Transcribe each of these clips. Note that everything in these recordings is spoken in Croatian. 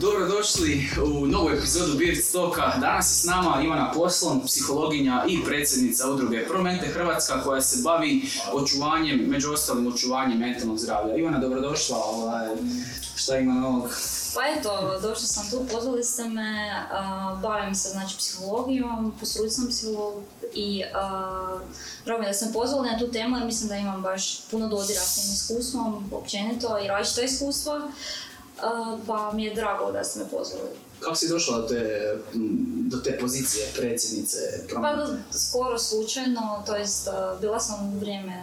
Dobrodošli u novu epizodu Beard Stoka. Danas je s nama Ivana Poslon, psihologinja i predsjednica udruge Promente Hrvatska koja se bavi očuvanjem, među ostalim očuvanjem mentalnog zdravlja. Ivana, dobrodošla. Ovaj, šta ima novog? Pa eto, došla sam tu, pozvali ste me, uh, bavim se znači psihologijom, po struci sam psiholog i uh, drago mi da sam pozvali na tu temu jer mislim da imam baš puno dodira s tim iskustvom, općenito i različita iskustva, uh, pa mi je drago da ste me pozvali. Kako si došla do te, do te pozicije predsjednice Pa skoro slučajno, to jest bila sam u vrijeme,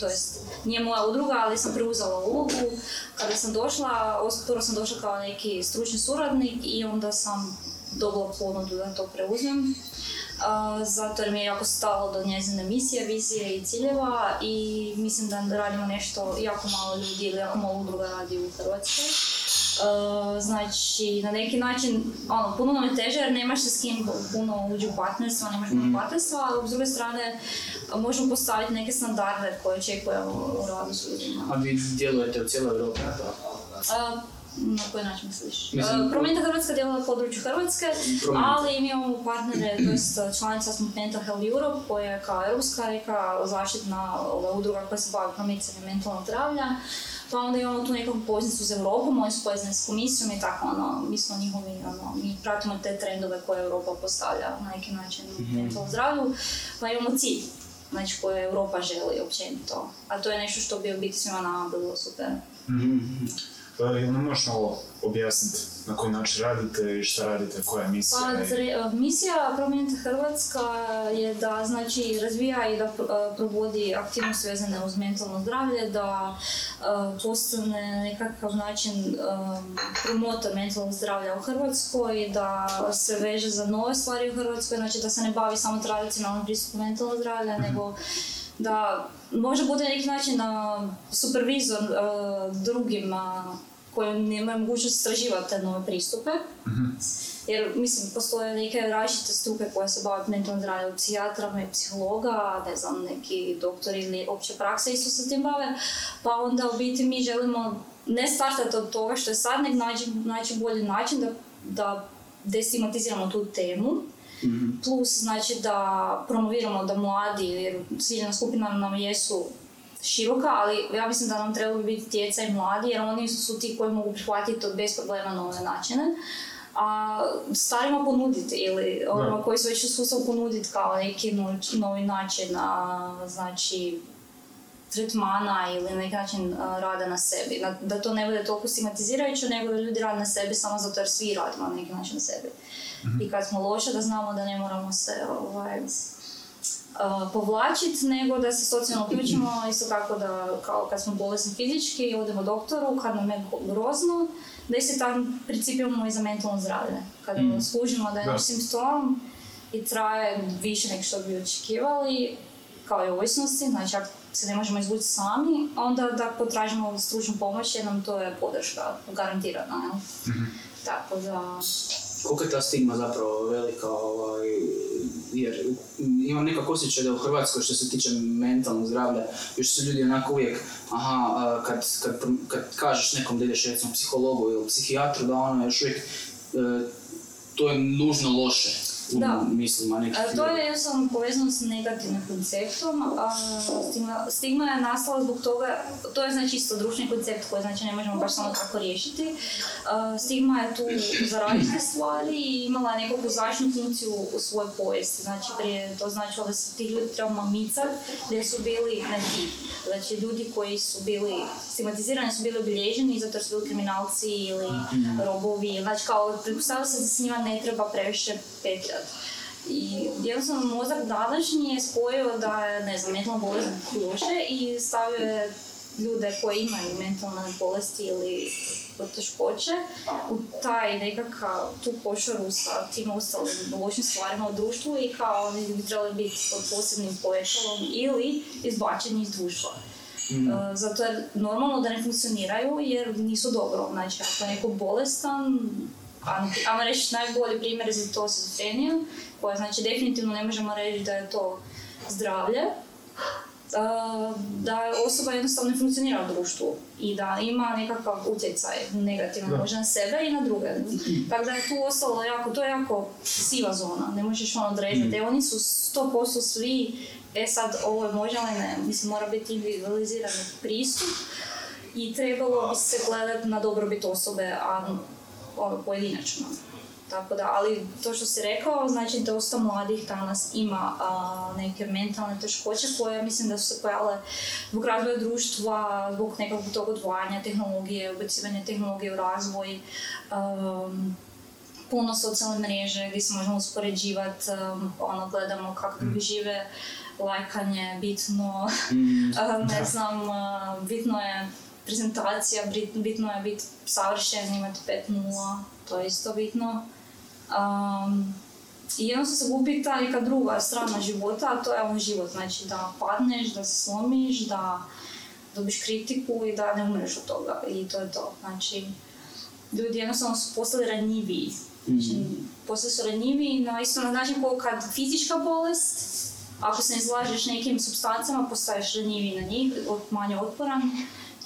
to jest nije moja udruga, ali sam preuzela ulogu. Kada sam došla, prvo sam došla kao neki stručni suradnik i onda sam dobila ponudu da to preuzmem. Zato jer mi je jako stalo do njezine misije, vizije i ciljeva i mislim da radimo nešto jako malo ljudi ili jako malo udruga radi u Hrvatskoj. Uh, znači, na neki način, ono, puno nam je teže jer nemaš se s kim puno uđi u partnerstva, nemaš puno partnerstva, ali s druge strane možemo postaviti neke standarde koje očekujemo u radu s ljudima. A vi djelujete u cijeloj Europi na to? Uh, na koji način misliš? Mislim- Uh, Promijenite Hrvatska djeluje na području Hrvatske, Promijenite. ali mi imamo partnere, to jest članica smo Mental Health Europe, koja je kao europska neka zaštitna ova, udruga koja se bavi promicanjem mentalnog zdravlja. Pa onda imamo tu nekakvu poveznicu s Europom, oni su povezani s komisijom i tako ono, mi smo njihovi, ono, mi pratimo te trendove koje Europa postavlja na neki način u mentalnom zdravlju, pa imamo cilj, znači koje Europa želi općenito, a to je nešto što bi u biti svima nama bilo super. Pa jel nam možeš malo objasniti na koji način radite i šta radite, koja je misija? Pa, zre- misija Promijenite Hrvatska je da znači razvija i da uh, provodi aktivnosti vezane uz mentalno zdravlje, da uh, postane nekakav način um, promotor mentalnog zdravlja u Hrvatskoj, da se veže za nove stvari u Hrvatskoj, znači da se ne bavi samo tradicionalnom pristupu mentalnog zdravlja, nego da može bude na neki način uh, supervizor uh, drugima koji nemaju mogućnost istraživati te nove pristupe. Jer, mislim, postoje neke različite struke koje se bave mentalnim zdravljem, psihijatra, i psihologa, ne znam, neki doktori ili opće prakse isto se tim bave, pa onda u biti mi želimo ne startati od toga što je sad, nego naći, naći bolji način da, da destigmatiziramo tu temu, plus znači da promoviramo da mladi, jer ciljna skupina nam jesu široka, ali ja mislim da nam trebaju biti djeca i mladi, jer oni su ti koji mogu prihvatiti to bez problema nove načine. A starima ponuditi ili onima koji su već u sustavu ponuditi kao neki no- novi način a, znači tretmana ili na neki način a, rada na sebi. Da, da to ne bude toliko stigmatizirajuće, nego da ljudi rade na sebi samo zato jer svi radimo na neki način na sebi. I kad smo loše, da znamo da ne moramo se ovaj, uh, povlačiti, nego da se socijalno uključimo, isto tako da kao kad smo bolesni fizički, odemo doktoru, kad nam je grozno, da isto tako princip imamo i za mentalno zdravlje. Kada Mm. skužimo da je naš simptom i traje više nego što bi očekivali, kao i ovisnosti, znači ako se ne možemo izvući sami, onda da potražimo stručnu pomoć jer nam to je podrška garantirana. Jel? Tako da... Koliko je ta stigma zapravo velika, ovaj, jer imam nekako osjećaj da u Hrvatskoj što se tiče mentalnog zdravlja, još su ljudi onako uvijek, aha, kad, kad, kad kažeš nekom da ideš recimo psihologu ili psihijatru, da ono još uvijek, e, to je nužno loše Da. mislima nekih A, to je jednostavno povezano s negativnim konceptom. A, stigma, stigma je nastala zbog toga, to je znači isto društveni koncept koji znači ne možemo baš samo tako riješiti. A, stigma je tu za različite stvari i imala nekakvu zaštitnu funkciju u svojoj povijesti. Znači prije to značilo da se tih ljudi trebamo micati gdje su bili ne ti. Znači ljudi koji su bili stigmatizirani su bili obilježeni zato jer su bili kriminalci ili robovi. Znači kao se da se s njima ne treba previše petljati. I jednostavno mozak današnji je spojio da je, ne znam, mentalna bolest loše i stavio je ljude koji imaju mentalne bolesti ili poteškoće u taj nekakav tu košaru sa tim ostalim lošim stvarima u društvu i kao oni bi trebali biti pod posebnim povećalom ili izbačeni iz društva. Zato jer normalno da ne funkcioniraju jer nisu dobro. Znači, ako je neko bolestan, ajmo reći najbolji primjer je za to šizofrenija, koja znači definitivno ne možemo reći da je to zdravlje, a, da osoba jednostavno ne funkcionira u društvu i da ima nekakav utjecaj negativan Da. možda na sebe i na druge. Tako da je tu ostalo jako, to je jako siva zona, ne možeš ono određati. E, oni su 100% svi, e sad ovo je može ali ne, mislim mora biti individualizirani pristup i trebalo bi se gledati na dobrobit osobe, a ono, pojedinačno. Tako da, ali to što si rekao, znači dosta mladih danas ima a, neke mentalne teškoće koje mislim da su se pojavile zbog razvoja društva, zbog nekog tog odvajanja tehnologije, ubacivanja tehnologije u razvoj, um, puno socijalne mreže gdje se možemo uspoređivati, um, ono, gledamo kako drugi žive, lajkanje, bitno, Mm, a, ne znam, a, bitno je prezentacija, bit- bitno je biti savršen, imati 5.0, to je isto bitno. Um, I jednostavno se gubi ta neka druga strana života, a to je on život, znači da padneš, da se slomiš, da dobiš kritiku i da ne umreš od toga i to je to. Znači, ljudi jednostavno su postali ranjiviji. Znači, postali su ranjiviji na isto na način kao kad fizička bolest, ako se ne izlažeš nekim substancama, postaješ ranjiviji na njih, manje otporan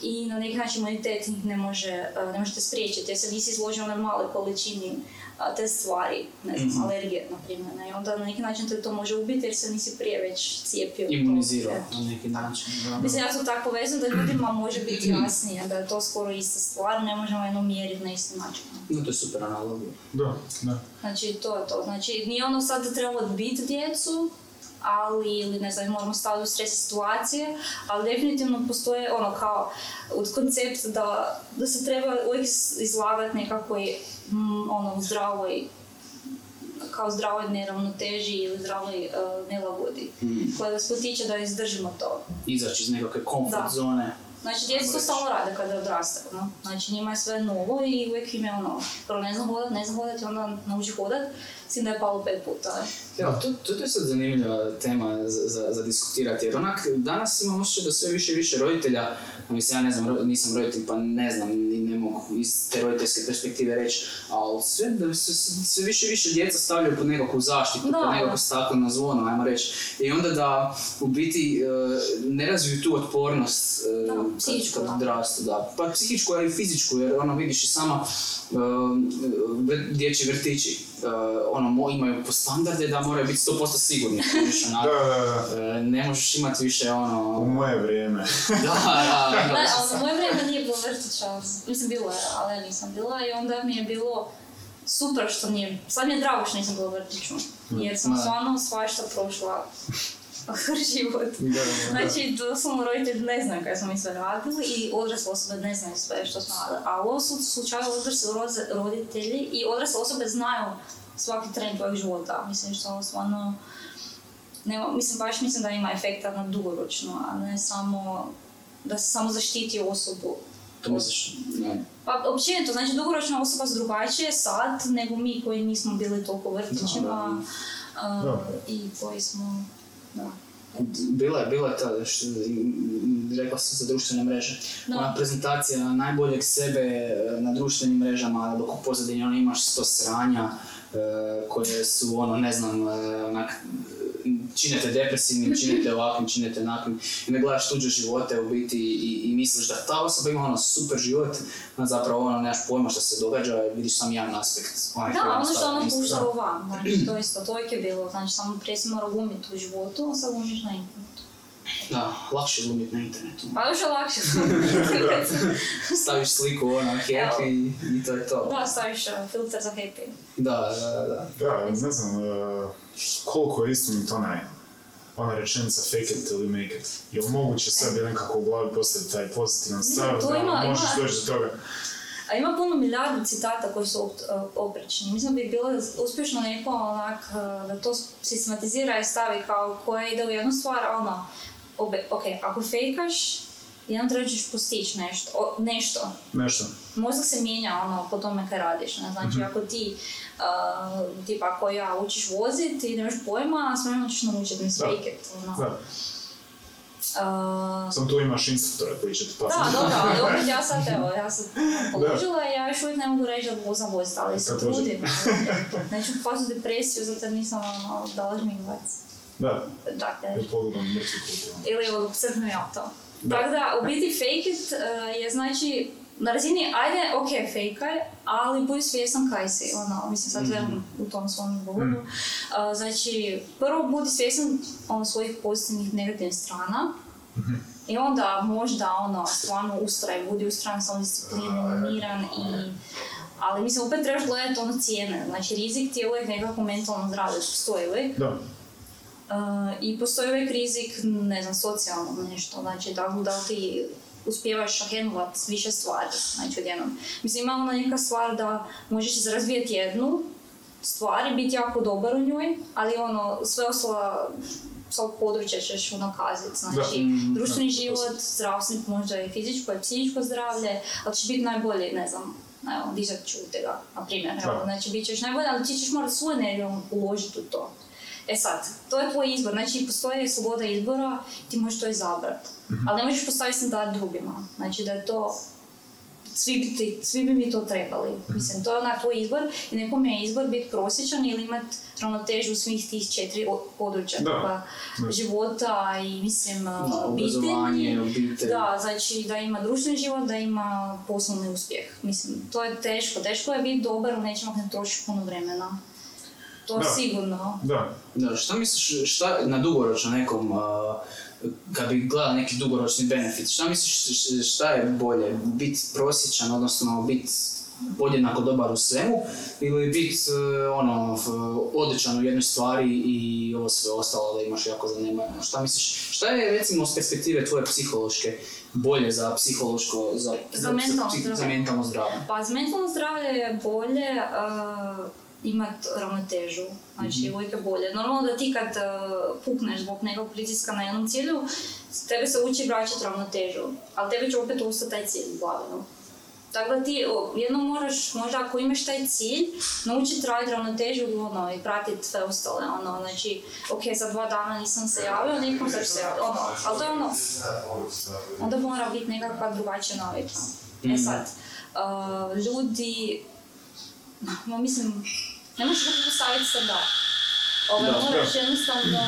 i na neki način imunitet ih ne može, eh, ne možete spriječiti jer se nisi izložio na maloj količini a, te stvari, ne znam, Mhm. alergije, na primjer. ne, I onda na neki način te to može ubiti jer se nisi prije već cijepio. imunizirao na neki način. da. Mislim, ja to tako povezam da ljudima može biti jasnije, da je to skoro ista stvar, ne možemo jedno mjeriti na isti način. No, to je super analogija. Da, da. Znači, to je to. Znači, nije ono sad da trebamo odbiti djecu, ali, ili ne znam, moramo staviti u stresne situacije, ali definitivno postoje ono kao od koncept da, da se treba uvijek izlagati nekakvoj mm, ono, zdravoj kao zdravoj neravnoteži ili zdravoj uh, nelagodi Mm. koja nas potiče da izdržimo to. Izaći iz nekakve komfort Da. zone. Znači, djeca to stalno rade kada odrastaju, no? Znači, njima je sve novo i uvijek im je ono, prvo ne znam hodat, ne znam hodat i onda nauči hodat, s tim da je palo pet puta. Evo, to, to, to je sad zanimljiva tema za, za, za diskutirati, jer onak danas imam osjećaj da sve više i više roditelja, mislim ja ne znam, ro- nisam roditelj pa ne znam i ne mogu iz te roditeljske perspektive reći, ali sve, da se, sve više i više djeca stavljaju pod nekakvu zaštitu, Da, pod nekakvu staklenu zvono, ajmo reći. I onda da u biti e, ne razviju tu otpornost e, Da, kad- psihičku, kad da. Pa psihičku, ali i fizičku, jer ono vidiš i sama e, vr- dječji vrtići ono, mo- imaju po standarde da moraju biti 100% sigurni. onak. Da, da, da. E, ne možeš imati više ono... U moje vrijeme. da, da, da. Ne, ali u moje vrijeme nije bilo vrtića, mislim bilo je, ali ja nisam bila i onda mi je bilo super što nije, sad mi je drago što nisam bila u vrtiću, jer sam Da. stvarno svašta prošla život. Da, da, da. Znači, doslovno roditelji ne znaju kaj smo mi sve radili i odrasle osobe ne znaju sve što smo radili. A u ovom su slučaju odrasli roditelji i odrasle osobe znaju svaki tren tvojeg života. Mislim što stvarno... Nema, mislim, baš mislim da ima efekta na dugoročno, a ne samo da se samo zaštiti osobu. To misliš. Pa općenito, znači dugoročna osoba su drugačije sad nego mi koji nismo bili toliko vrtićima a, Da. i koji smo... Bila je, bila je ta, rekla si za društvene mreže. Da. Ona prezentacija najboljeg sebe e, na društvenim mrežama, dok u pozadini ono imaš sto sranja koje su ono, ne znam, e, onak, čine te depresivnim, čine te ovakvim, čine te onakvim. I onda gledaš tuđe živote u biti i, i misliš da ta osoba ima ono super život, a zapravo ono nemaš pojma što se događa, vidiš sam jedan aspekt. Onaj Da, ono što ono van, znači to isto, to je bilo, znači samo prije si morao glumiti u životu, a sad glumiš na internetu. Da, lakše je glumiti na internetu. Pa još je lakše Staviš sliku ono happy i, i to je to. Da, staviš uh, filter za happy. Da, da, da. da. Da, ne znam uh, koliko je istinito onaj ona rečenica fake it till you make it. Je li moguće sebi nekako u glavi postaviti taj pozitivan stav to da ima- možeš ima- doći do toga? A ima puno milijardu citata koji su uh, oprečni. Mislim da bi bilo uspješno neko onak da to sistematizira i stavi kao koja ide u jednu stvar, ono, obe, ok, ako fejkaš, jednom treba ćeš postići nešto, o, nešto. Nešto. Mozak se mijenja ono, po tome kaj radiš. Ne? Znači, ako ti, uh, tipa ako ja učiš vozit, ti nemaš pojma, a s vremenom ćeš naučiti, mislim, Da. fake it. Ono. Da. Uh, Sam tu imaš instruktora koji će te da, paziti. dobro, ali opet ja sad, evo, ja sam položila i ja još uvijek ne mogu reći da znam voziti, ali se trudim. Neću pasti u depresiju, zato jer nisam ono, dala žmigavac. Da, Dakle, ili od crkvenu auto. Da. Tako da, u biti fake it eh, je znači na razini, ajde, ok, fejkaj, ali budi svjestan kaj si, ono, mislim, sad gledam u tom svom govoru. Mhm. Eh, znači, prvo budi svjestan ono, svojih pozitivnih negativnih strana, Mhm. i onda možda ono, stvarno ustraj, budi ustrajan, sam discipliniran i ali mislim, opet trebaš gledati ono cijene, znači rizik ti je uvijek nekako mentalno zdravlje, postoji uvijek. Da, Uh, I postoji uvijek rizik, ne znam, socijalno nešto, znači da, da ti uspijevaš handlat više stvari, znači odjednom. Mislim, ima ona neka stvar da možeš razvijeti jednu stvar i biti jako dobar u njoj, ali ono, sve ostalo svog područja ćeš unakaziti. Znači, Da. društveni Da, život, zdravstveni, možda i fizičko i psihičko zdravlje, ali će biti najbolji, ne znam, evo, dizat ću tega, na primjer, evo, znači bit ćeš najbolji, ali ti ćeš morati svoju energiju uložiti u to. E sad, to je tvoj izbor, znači postoji sloboda izbora, ti možeš to izabrati. Ali ne možeš postaviti standard drugima. Znači da je to, svi bi, ti, svi bi mi to trebali. Mislim, to je onak tvoj izbor i nekome je izbor biti prosječan ili imati ravnotežu svih tih četiri područja Da. života i mislim Da, obitelji. obitelj. Da, znači da ima društveni život, da ima poslovni uspjeh. Mislim, to je teško. Teško je biti dobar u nečemu trošiš puno vremena. To Da. sigurno. da. Da, šta misliš, šta na dugoročno nekom, a, kad bi gledao neki dugoročni benefit, šta misliš šta je bolje, biti prosječan, odnosno biti podjednako dobar u svemu, ili biti ono, f- odličan u jednoj stvari i ovo sve ostalo da imaš jako zanemareno. Šta misliš, šta je recimo s perspektive tvoje psihološke bolje za psihološko, za, Za mentalno psih- za zdravlje. mentalno zdravlje? Pa za mentalno zdravlje je bolje uh, imati ravnotežu. Znači, uvijek je bolje. Normalno da ti kad uh, pukneš zbog nekog pritiska na jednom cilju, tebe se uči vraćati ravnotežu, ali tebi će opet ostati taj cilj u glavi. no. Tako da ti o, jednom moraš, možda ako imaš taj cilj, naučiti raditi ravnotežu ono, i pratiti sve ostale. Ono, znači, ok, za dva dana nisam se javila, nekom sad se javiti. Ono, ali to je ono, onda mora biti nekakva drugačija navika. E sad, uh, ljudi, ma mislim, ne možeš da postaviti standard. Ovaj, Da, moraš jednostavno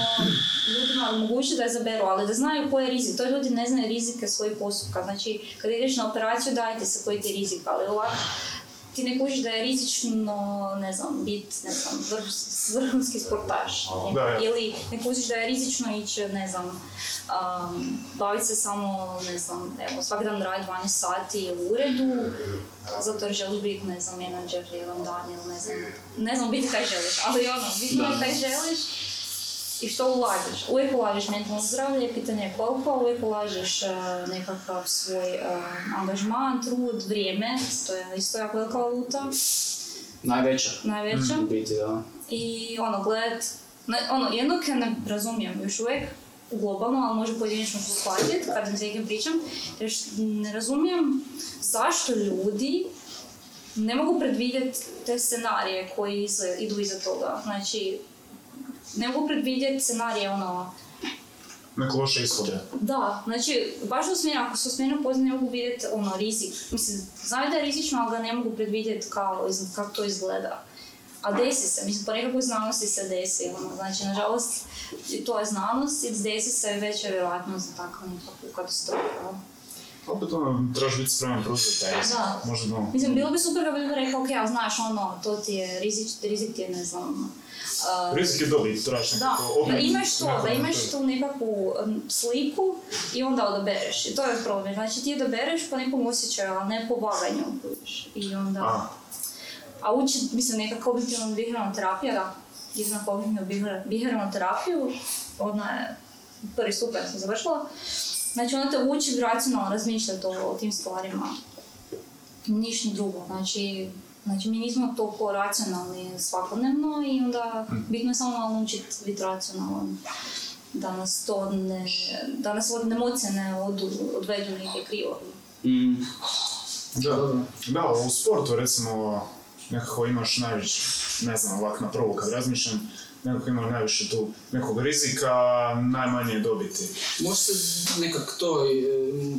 ljudima omogućiti da izaberu, ali da znaju koji je rizik. To ljudi ne znaju rizike svojih postupka. Znači, kad ideš na operaciju, dajte se koji ti je rizik, ali ovako ti ne kužiš da je rizično, ne znam, biti, ne znam, vrh- vrhunski ja. Ili ne kužiš da je rizično ići, ne znam, um, baviti se samo, ne znam, evo, svaki dan radi 12 sati u uredu, zato jer želiš biti, ne znam, menadžer jedan dan ili ne znam, ne znam, biti kaj želiš, ali ono, je Da. kaj želiš i što ulažeš. Uvijek ulažeš mentalno zdravlje, pitanje je koliko, uvijek ulažeš uh, nekakav svoj uh, angažman, trud, vrijeme, to je isto jako velika valuta, Najveća. najveća. U biti, da. I ono, gledat, ne, ono, jednog ja ne razumijem još uvijek, globalno, ali može pojedinačno ću shvatiti kad s nekim pričam, jer ne razumijem zašto ljudi ne mogu predvidjeti te scenarije koji idu iza toga. Znači, ne mogu predvidjeti scenarije ono, Neko loše ishode. da, znači, baš u smjeru, ako u smjeru ne mogu vidjeti ono, rizik. Mislim, znaju da je rizično, ali ga ne mogu predvidjeti kao, kako to izgleda. A desi se, mislim, po nekakvoj znanosti se desi, ono, znači, nažalost, to je znanost i desi se veća vjerojatnost za takvu nekakvu katastrofu. Opet ono, trebaš biti spreman preuzeti taj rizik. Da. Možda ono, Mislim, bilo bi super kad bi rekao, ok, ali znaš, ono, to ti je rizik, rizik ti je, ne znam, uh, rizik je dobit, trebaš Da, da imaš to, da imaš tu nekakvu sliku i onda odabereš. I to je problem. Znači ti odabereš po nekom osjećaju, ali ne po vaganju. I onda... A, A uči, mislim, neka kognitivna biheravna terapija, da, idem na kognitivnu bihe- biheravnu terapiju, ona je prvi stupanj sam završila. Znači ona te uči racionalno razmišljati o, o tim stvarima. Ništa drugo, znači, znači mi nismo toliko racionalni svakodnevno i onda bitno je samo malo naučiti biti racionalan. Da nas to ne, da nas od emocije ne odu, odvedu negdje krivo. Mm. da. Dobro. Da, u sportu recimo nekako imaš najviše, ne znam, ovak na prvu kad razmišljam, nekako imaš najviše tu nekog rizika, najmanje dobiti. Može se nekak to, e,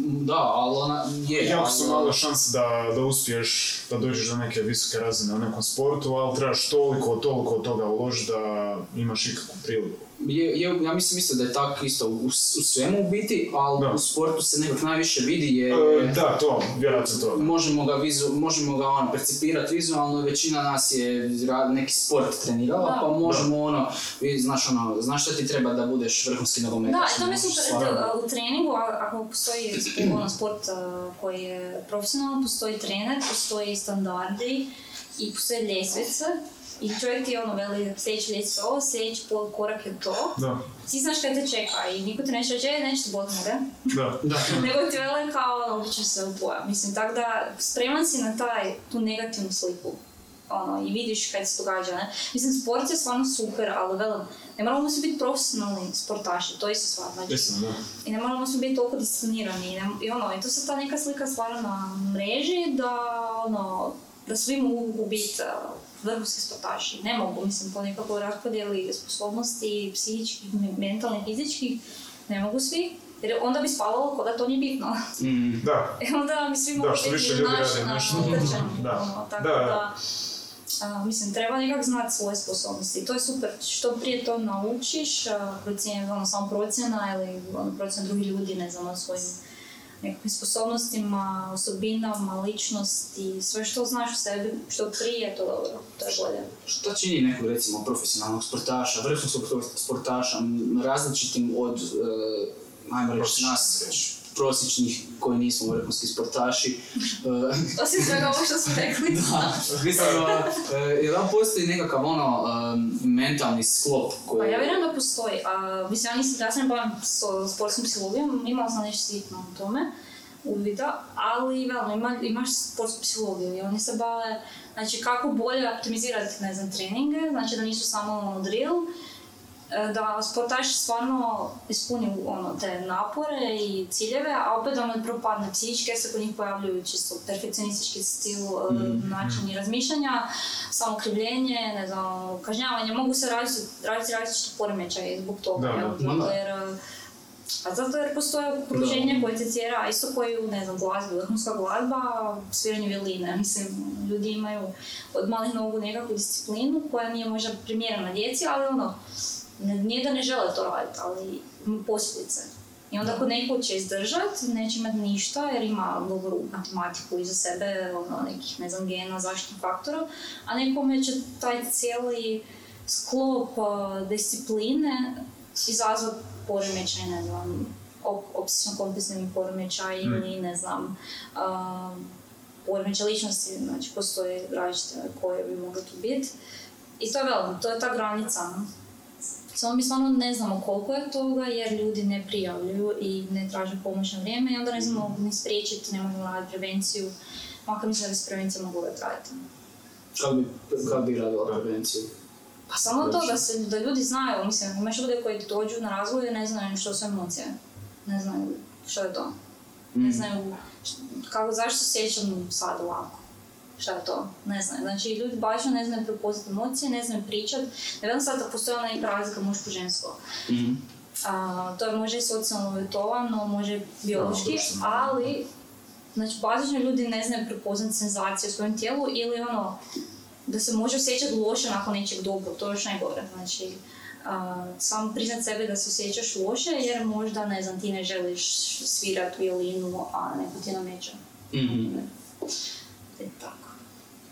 da, ali ona je... Jako su male šanse da, da uspiješ, da dođeš do neke visoke razine u nekom sportu, ali trebaš toliko, toliko toga uložiti da imaš ikakvu priliku. Je, je, ja mislim isto da je tako isto u, u svemu u biti, ali Da. u sportu se nekak najviše vidi je... E, da, to, vjerojatno to. da. Možemo ga, vizu, možemo ga ono, percipirati vizualno, većina nas je neki sport trenirala, Da. pa možemo ono, vi, znaš ono, znaš šta ti treba da budeš vrhunski nogometaš. Da, i to mi je možeš super, stvarno- da, u treningu, ako postoji ono, sport a, koji je profesionalan, postoji trener, postoji standardi i postoje ljestvice. I čovjek ti ono veli sljedeći ljestvica ovo, sljedeći pol korak je to. Da, Ti znaš kaj te čeka i niko ti neće reći, e, neće ti boli noge. da. Da. Nego ti vele kao, ono, učiš se u pojam. Mislim, tako da spreman si na taj, tu negativnu sliku. Ono, i vidiš kaj se događa, ne? Mislim, sport je stvarno super, ali velim, ne moramo svi biti profesionalni sportaši, to je isto stvar, znači. Mislim, da. I ne moramo svi biti toliko disciplinirani. I, ne, I ono, i tu se ta neka slika stvara na mreži da, ono, da svi mogu biti uh, vrhunski sportaši. Ne mogu, mislim, po nekakvoj raspodjeli sposobnosti, psihičkih, me- mentalnih, fizičkih, ne mogu svi. Jer onda bi spavalo kao da to nije bitno. Mm. Da, I onda bi svi Da, mogli biti ljudi naš Da. ono, tako Da, da. da, a, mislim, treba nekak znati svoje sposobnosti. To je super, što prije to naučiš, a, procjen, ono, samo procjena ili ono, procjena drugih ljudi, ne znam, o svojim nekakvim sposobnostima, osobinama, ličnosti, sve što znaš o sebi, što prije, to dobro, to je bolje. Šta čini nekog recimo profesionalnog sportaša, vrhunskog sportaša, različitim od, ajmo reći, Prosječnih, nas. Prosječnih koji nismo vrhunski sportaši. E, Osim svega ovo što smo rekli. da, mislim, e, je da li postoji nekakav ono e, mentalni sklop koji... Pa ja vjerujem da postoji. A, mislim, ja nisam, ja se ne bavim s sportskom psihologijom, imala sam nešto sitno o tome, uvida, ali velim, ima, imaš sportsku psihologiju i oni se bave, znači kako bolje optimizirati, ne znam, treninge, znači da nisu samo ono drill, e, da sportaš stvarno ispuni ono, te napore i ciljeve, a opet ne propadne psihički, jer se kod njih pojavljuju čisto perfekcionistički stil, e, Mhm. načini razmišljanja, samokrivljenje, ne znam, kažnjavanje, mogu se raditi različiti poremećaji zbog toga, Da, da. Jer, e, a zato jer postoje okruženje koje te tjera, isto koji u, ne znam, glazbi, vrhunska glazba, sviranje violine. Mislim, ljudi imaju od malih nogu nekakvu disciplinu koja nije možda primjerena djeci, ali ono, nije da ne žele to raditi, ali posljedice. I onda ako neko će izdržat, neće imati ništa jer ima dobru matematiku iza sebe, ono, nekih, ne znam, gena, zaštitnih faktora, a nekome će taj cijeli sklop uh, discipline izazvat poremećaj, ne znam, obsesivno-kompulsivni poremećaj ili, ne znam, uh, poremećaj ličnosti, znači postoje različite koje bi mogle tu biti. I to je veliko, to je ta granica. no. Samo mi stvarno ne znamo koliko je toga jer ljudi ne prijavljuju i ne traže pomoć na vrijeme i onda ne znamo ni spriječiti, ne možemo raditi prevenciju. Makar mislim da bi se prevencija mogla uvijek raditi. Kako bi, radila prevenciju? Pa samo to da, se, da ljudi znaju, mislim, imaš ljude koji dođu na razvoj i ne znaju što su emocije. Ne znaju što je to. Ne Mm. znaju kako, zašto se sjećam sad ovako. Šta je to? Ne znaju. Znači, ljudi baš ne znaju prepoznati emocije, ne znaju pričat. Ne znam sad da postoji ona neka razlika muško-žensko. Mhm. A, to je može i socijalno uvjetovano, može biološki, društveno. ali znači bazično ljudi ne znaju prepoznati senzacije u svojem tijelu ili ono da se može osjećati loše nakon nečeg dobro, to je još najgore. Znači, a, samo priznat sebe da se osjećaš loše jer možda, ne znam, ti ne želiš svirat violinu, a neko ti nameće. Mhm. E, tako.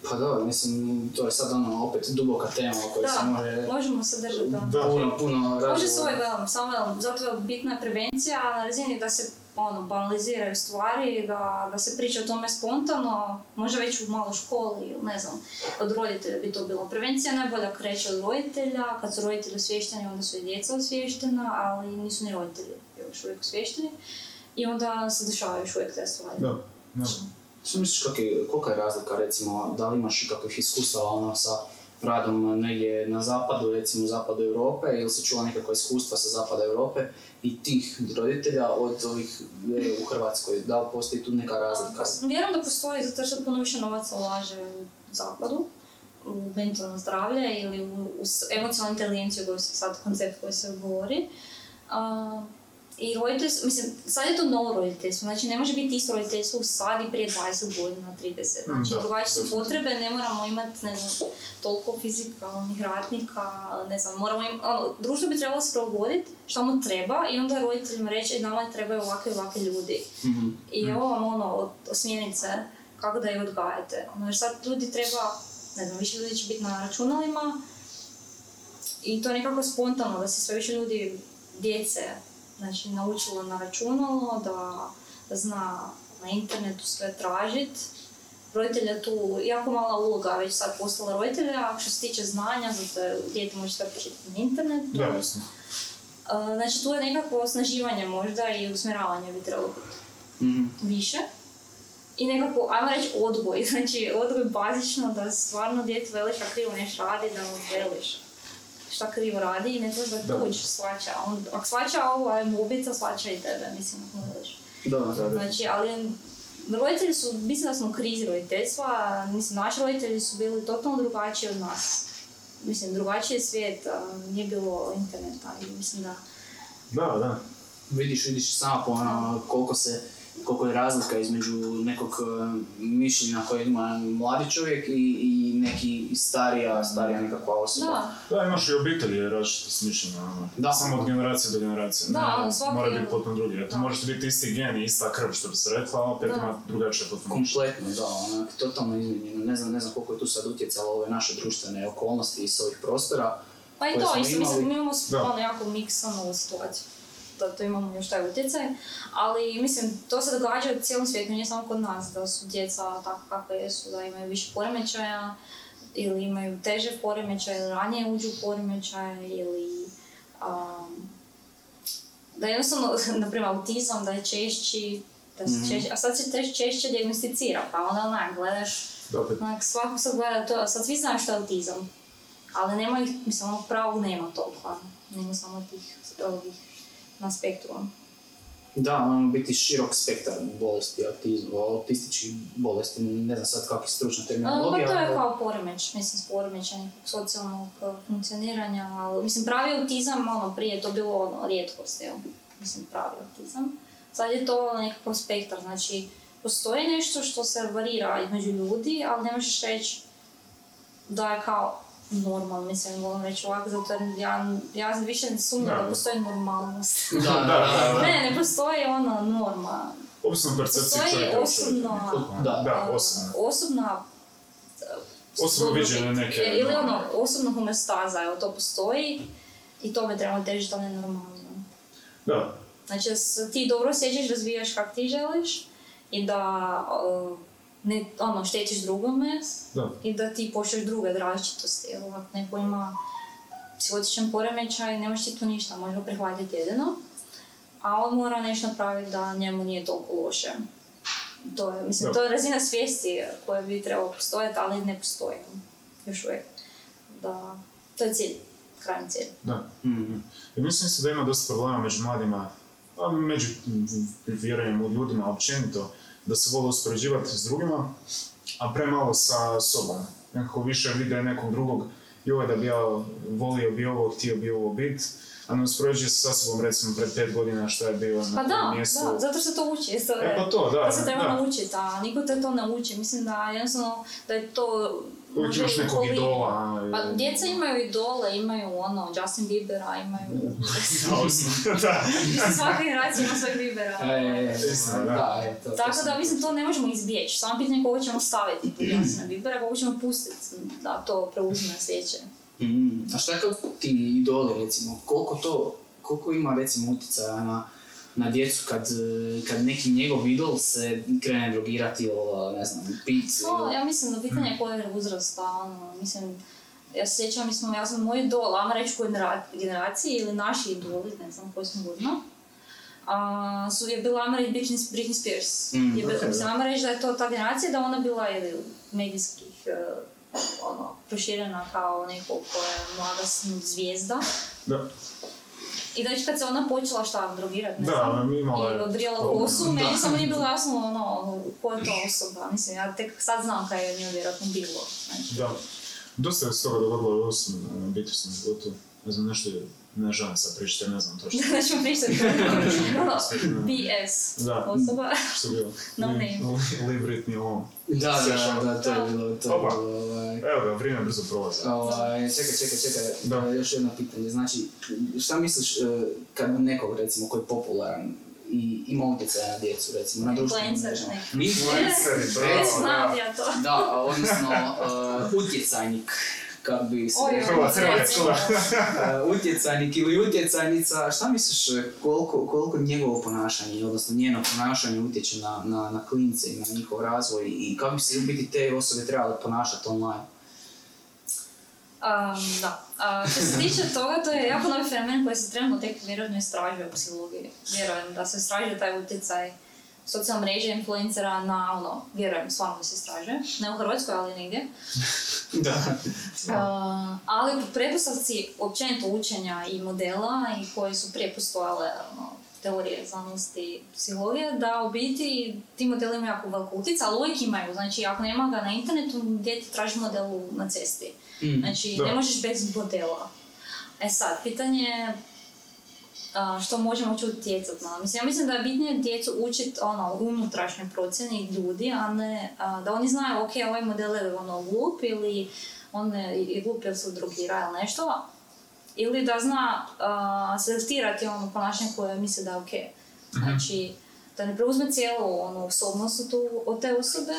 Pa da, mislim, to je sad ono, opet duboka tema o kojoj se Da, može možemo se držati, da. Da. puno, puno Može ovaj velim, samo zato je bitna prevencija a na razini da se ono, banaliziraju stvari, da, da se priča o tome spontano, možda već u maloj školi ili ne znam, od roditelja bi to bilo. Prevencija najbolja kreće od roditelja, kad su roditelji osviješteni onda su i djeca osviještena, ali nisu ni roditelji još uvijek osviješteni. I onda se dešavaju još uvijek te stvari. Da, da. Što misliš je, kolika je razlika recimo, da li imaš ikakvih iskustava ono sa radom negdje na zapadu, recimo zapadu Europe, ili se čula nekakva iskustva sa zapada Europe i tih roditelja od ovih u Hrvatskoj, da li postoji tu neka razlika? Vjerujem da postoji zato što puno više novaca ulaže u zapadu, u mentalno zdravlje ili u, u emocionalnu inteligenciju, koji se sad koncept koji se govori. A, I roditeljstvo, mislim, sad je to novo roditeljstvo, znači ne može biti isto roditeljstvo sad i prije 20 godina, 30. Znači, da, drugačije su potrebe, ne moramo imati, ne znam, toliko fizikalnih radnika, ne znam, moramo im, ono, društvo bi trebalo se prilagoditi što mu treba i onda roditeljima reći, "E, nama trebaju ovakvi i ovakvi ljudi. Mhm. I evo vam ono, od smjernice kako da ih odgajate. Ono, jer sad ljudi treba, ne znam, više ljudi će biti na računalima i to je nekako spontano da se sve više ljudi, djece, znači naučilo na računalo, da, zna na internetu sve tražit. Roditelja tu jako mala uloga već sad postala roditelja, što se tiče znanja, zato je dijete može sve pročitati na internetu. Da, jasno. Znači tu je nekako osnaživanje možda i usmjeravanje bi trebalo biti Mhm. više. I nekako, ajmo reći odgoj, znači odgoj bazično da stvarno djetu veliš a krivo nešto radi, da mu veliš šta krivo radi i ne treba Da. tuđ svača. On, ako svača ovo, aj mobica, svača i tebe, mislim, ako. Da, da, da. Znači, ali roditelji su, mislim da smo u krizi roditeljstva, mislim, naši roditelji su bili totalno drugačiji od nas. Mislim, drugačiji je svijet, a, nije bilo interneta i mislim da... Da, da. Vidiš, vidiš sama po ono, koliko se koliko je razlika između nekog eh, mišljenja koje ima mladi čovjek i, i neki starija, starija nekakva osoba. Da, Da, imaš i obitelji različite s mišljenja, ono. Da. Samo od generacije do generacije. Da, ne, ono, svaki mora biti potpuno drugi. Eto, možete biti isti gen i ista krv, što bi se rekla, a opet Da. ima drugačije potpuno. Kompletno, da, onak, totalno izmijenjeno. Ne znam, ne znam koliko je tu sad utjecalo ove naše društvene okolnosti iz ovih prostora. Pa i to, isto, mislim, mi imamo ono jako miksanu situaciju. Da to imamo još taj utjecaj, ali mislim, to se događa u cijelom svijetu, nije samo kod nas, da su djeca tako kakve jesu, da imaju više poremećaja, ili imaju teže poremećaje, ili ranije uđu u poremećaje, ili um, da jednostavno, na primjer, autizam, da je češći, da se Mhm. češće, a sad se te- češće dijagnosticira, pa onda onak, gledaš. Onak, svako sad gleda to, sad svi znaju što je autizam, ali nema ih, mislim, onog pravog nema toliko, nema samo tih ovih na spektru. Da, ono biti širok spektar bolesti, autizma, autističkih bolesti, ne znam sad kakva je stručna Pa to je ali- kao poremeć, mislim, s poremećaj nekog socijalnog eh, funkcioniranja, ali, mislim, pravi autizam, ono, prije je to bilo ono, rijetkost, evo, mislim, pravi autizam. Sad je to nekakav spektar, znači, postoji nešto što se varira između ljudi, ali ne možeš reći da je kao normalno, mislim, volim reći ovako, zato jer ja, ja više ne sumnjam Da. da postoji normalnost. Da, da, da, da. Ne, ne postoji ona norma. Ovisno o percepciji Postoji čovjeka. čovjeku. Da. Da. Osobna... Osobno viđenje neke, Ili da. ono, osobna homeostaza, evo to postoji i tome trebamo težiti, ali ne normalno. Da, Znači da se ti dobro osjećaš, razvijaš kako ti želiš i da uh, ne ono, štetiš drugome da. i da ti poštuješ druge različitosti. Evo, ako neko ima psihotičan poremećaj, nemaš ti tu ništa, može ga prihvatiti jedino. A on mora nešto napraviti da njemu nije toliko loše. To je, mislim, Da. to je razina svijesti koja bi trebala postojati, ali ne postoji još uvijek. Da, to je cilj, krajnji cilj. Da. Mhm. I mislim isto da ima dosta problema među mladima, a među m, vjerujem u ljudima općenito, da se vole uspoređivati s drugima, a premalo sa sobom. Nekako više vide nekog drugog, joj da bi ja volio bi ovo, htio bi ovo bit, a ne uspoređuje se sa sobom recimo pred pet godina šta je bio na Pa da, mjestu. da, zato što to uči. E pa to, da, to se treba da. naučiti, a niko te to ne uči. Mislim da jednostavno da je to... Uvijek imaš nekog idola. Pa e, djeca imaju idole, imaju ono, Justin Biebera, imaju... da. Svaka generacija ima svojeg Biebera. E, da. da, e, to- to Tako da, mislim, to ne možemo izbjeći. Samo pitanje koga ćemo staviti pod Justina Biebera, koga ćemo pustiti da to preuzme sljedeće. Mhm. A šta kao ti idoli recimo, koliko to, koliko ima recimo utjecaja na, na djecu kad, kad neki njegov idol se krene drogirati ili ne znam, pit No, ili... ja mislim da pitanje je koje je uzrasta, ono, mislim, ja se sjećam, mi smo, ja sam moj idol, ajmo reći koje genera- generaciji ili naši idoli, ne znam koji smo godina, a, su, je bila, ajmo reći, Britney, Britney Spears. Mm, je bila, mislim, da. ajmo reći da je to ta generacija, da ona bila ili medijskih, eh, ono, proširena kao neko koja je mlada zvijezda. Da, I znači kad se ona počela šta drogirati, ne znam, da, imala i je... odrijala to, kosu, da. meni samo nije bilo jasno ono, ko je to osoba. Mislim, ja tek sad znam kaj je njoj vjerojatno bilo. Znači. Da. Dosta je se toga dogodilo u osobnom obiteljskom životu. Ne znam, nešto je Ne želim sad pričati, ne znam točno. da ćemo pričati ono, BS Da. osoba. Što je bilo? No name. Li Britney Long. Da, da, da, to je bilo, to je Opa. bilo, ovaj... Evo ga, vrijeme brzo prolazi. Ovaj, čekaj, čekaj, čekaj, Da. da. još jedno pitanje. Znači, šta misliš eh, kad nekog, recimo, koji je popularan i ima utjecaja na djecu, recimo, na društvenim Influencer mrežama? neki. Influenceri, bravo, da. Da, odnosno, eh, utjecajnik, kako bi se. Eh, utjecajnik ili utjecajnica, šta misliš koliko, koliko njegovo ponašanje, odnosno njeno ponašanje utječe na, na, na klince i na njihov razvoj i kako bi se u biti te osobe trebale ponašati online? Um, da. A, što se tiče toga, to je jako novi fenomen koji se trenutno tek vjerojatno istražuje u psihologiji. Vjerujem da se istražuje taj utjecaj socijalne mreže, influencera na ono, vjerujem, stvarno se istražuje. Ne u Hrvatskoj, ali negdje. Da. Uh, ali po pretpostavci općenito učenja i modela i koji su prije postojale ono, teorije znanosti psihologije, da u biti ti modeli imaju jako veliko utjecaj, ali uvijek imaju. Znači, ako nema ga na internetu, gdje ti traži model na cesti? Mm. Znači, Da. ne možeš bez modela. E sad, pitanje je što možemo učiti utjecati na. Mislim, ja mislim da je bitnije djecu učiti ono, unutrašnje procjene ljudi, a ne a, da oni znaju, ok, ovaj model je ono glup ili on je i glup ili se drogira ili nešto, ili da zna a, selektirati ono ponašanje koje misli da je ok. Znači, da ne preuzme cijelu ono, osobnost od, od te osobe,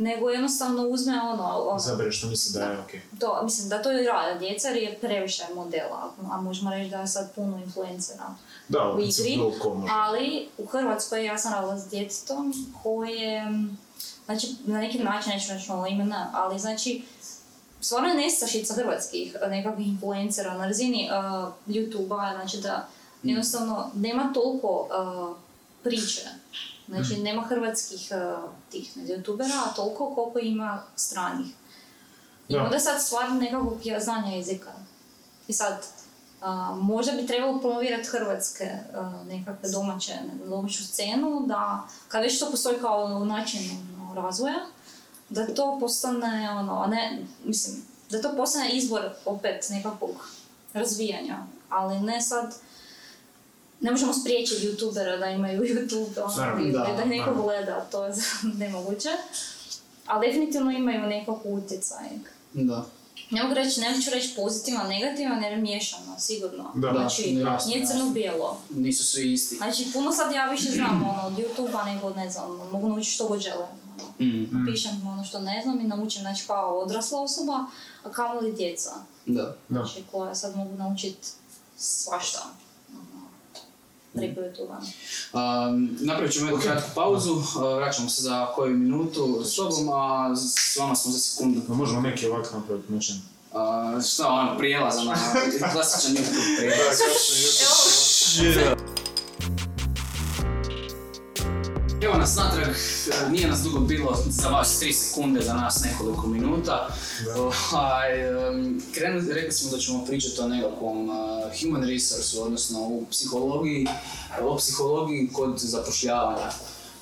nego jednostavno uzme ono, ono Zabere što misli da je okej. to, mislim da to i rade djeca jer je previše modela, a možemo reći da je sad puno influencera. Da, U igri. Ali u Hrvatskoj ja sam radila s djetetom koje, znači na neki način neću reći malo imena, ali znači stvarno je nestašica hrvatskih nekakvih influencera na razini uh, YouTube-a, znači da jednostavno nema toliko uh, priče. Znači nema hrvatskih uh, tih youtubera, a toliko koliko ima stranih. I Da. onda sad stvarno nekakvog znanja jezika. I sad, a, možda bi trebalo promovirati hrvatske a, nekakve domaće, domaću scenu, da kad već to postoji kao način ono, razvoja, da to postane ono, a ne, mislim, da to postane izvor opet nekakvog razvijanja, ali ne sad, ne možemo spriječiti youtubera da imaju youtube, ono, ili da, da, neko naravno. gleda, to je nemoguće. Ali definitivno imaju nekakvu utjecaj. Da. Ne mogu reći, ne ću reći pozitivan, negativan jer je miješano, sigurno. Da. znači, Da, jasno, nije crno-bijelo. Nisu svi isti. Znači, puno sad ja više znam ono, od YouTube-a nego, ne znam, mogu naučiti što god želim. Ono. Mm. Pišem ono što ne znam i naučim, znači, kao odrasla osoba, a kamoli djeca. Da. Da. Znači, koja sad mogu naučiti svašta. Preko YouTube-a. Um, napravit ćemo jednu kratku pauzu, uh, vraćamo se za koju minutu s tobom, a s vama smo za sekundu. No, možemo neki ovako napraviti način. Uh, šta ono, prijelaz, ono, klasičan YouTube prijelaz. Evo nas natrag, nije nas dugo bilo, za vas 3 sekunde, za nas nekoliko minuta. Ovaj, krenu- rekli smo da ćemo pričati o nekakvom uh, human resource, odnosno u psihologiji, o psihologiji kod zapošljavanja.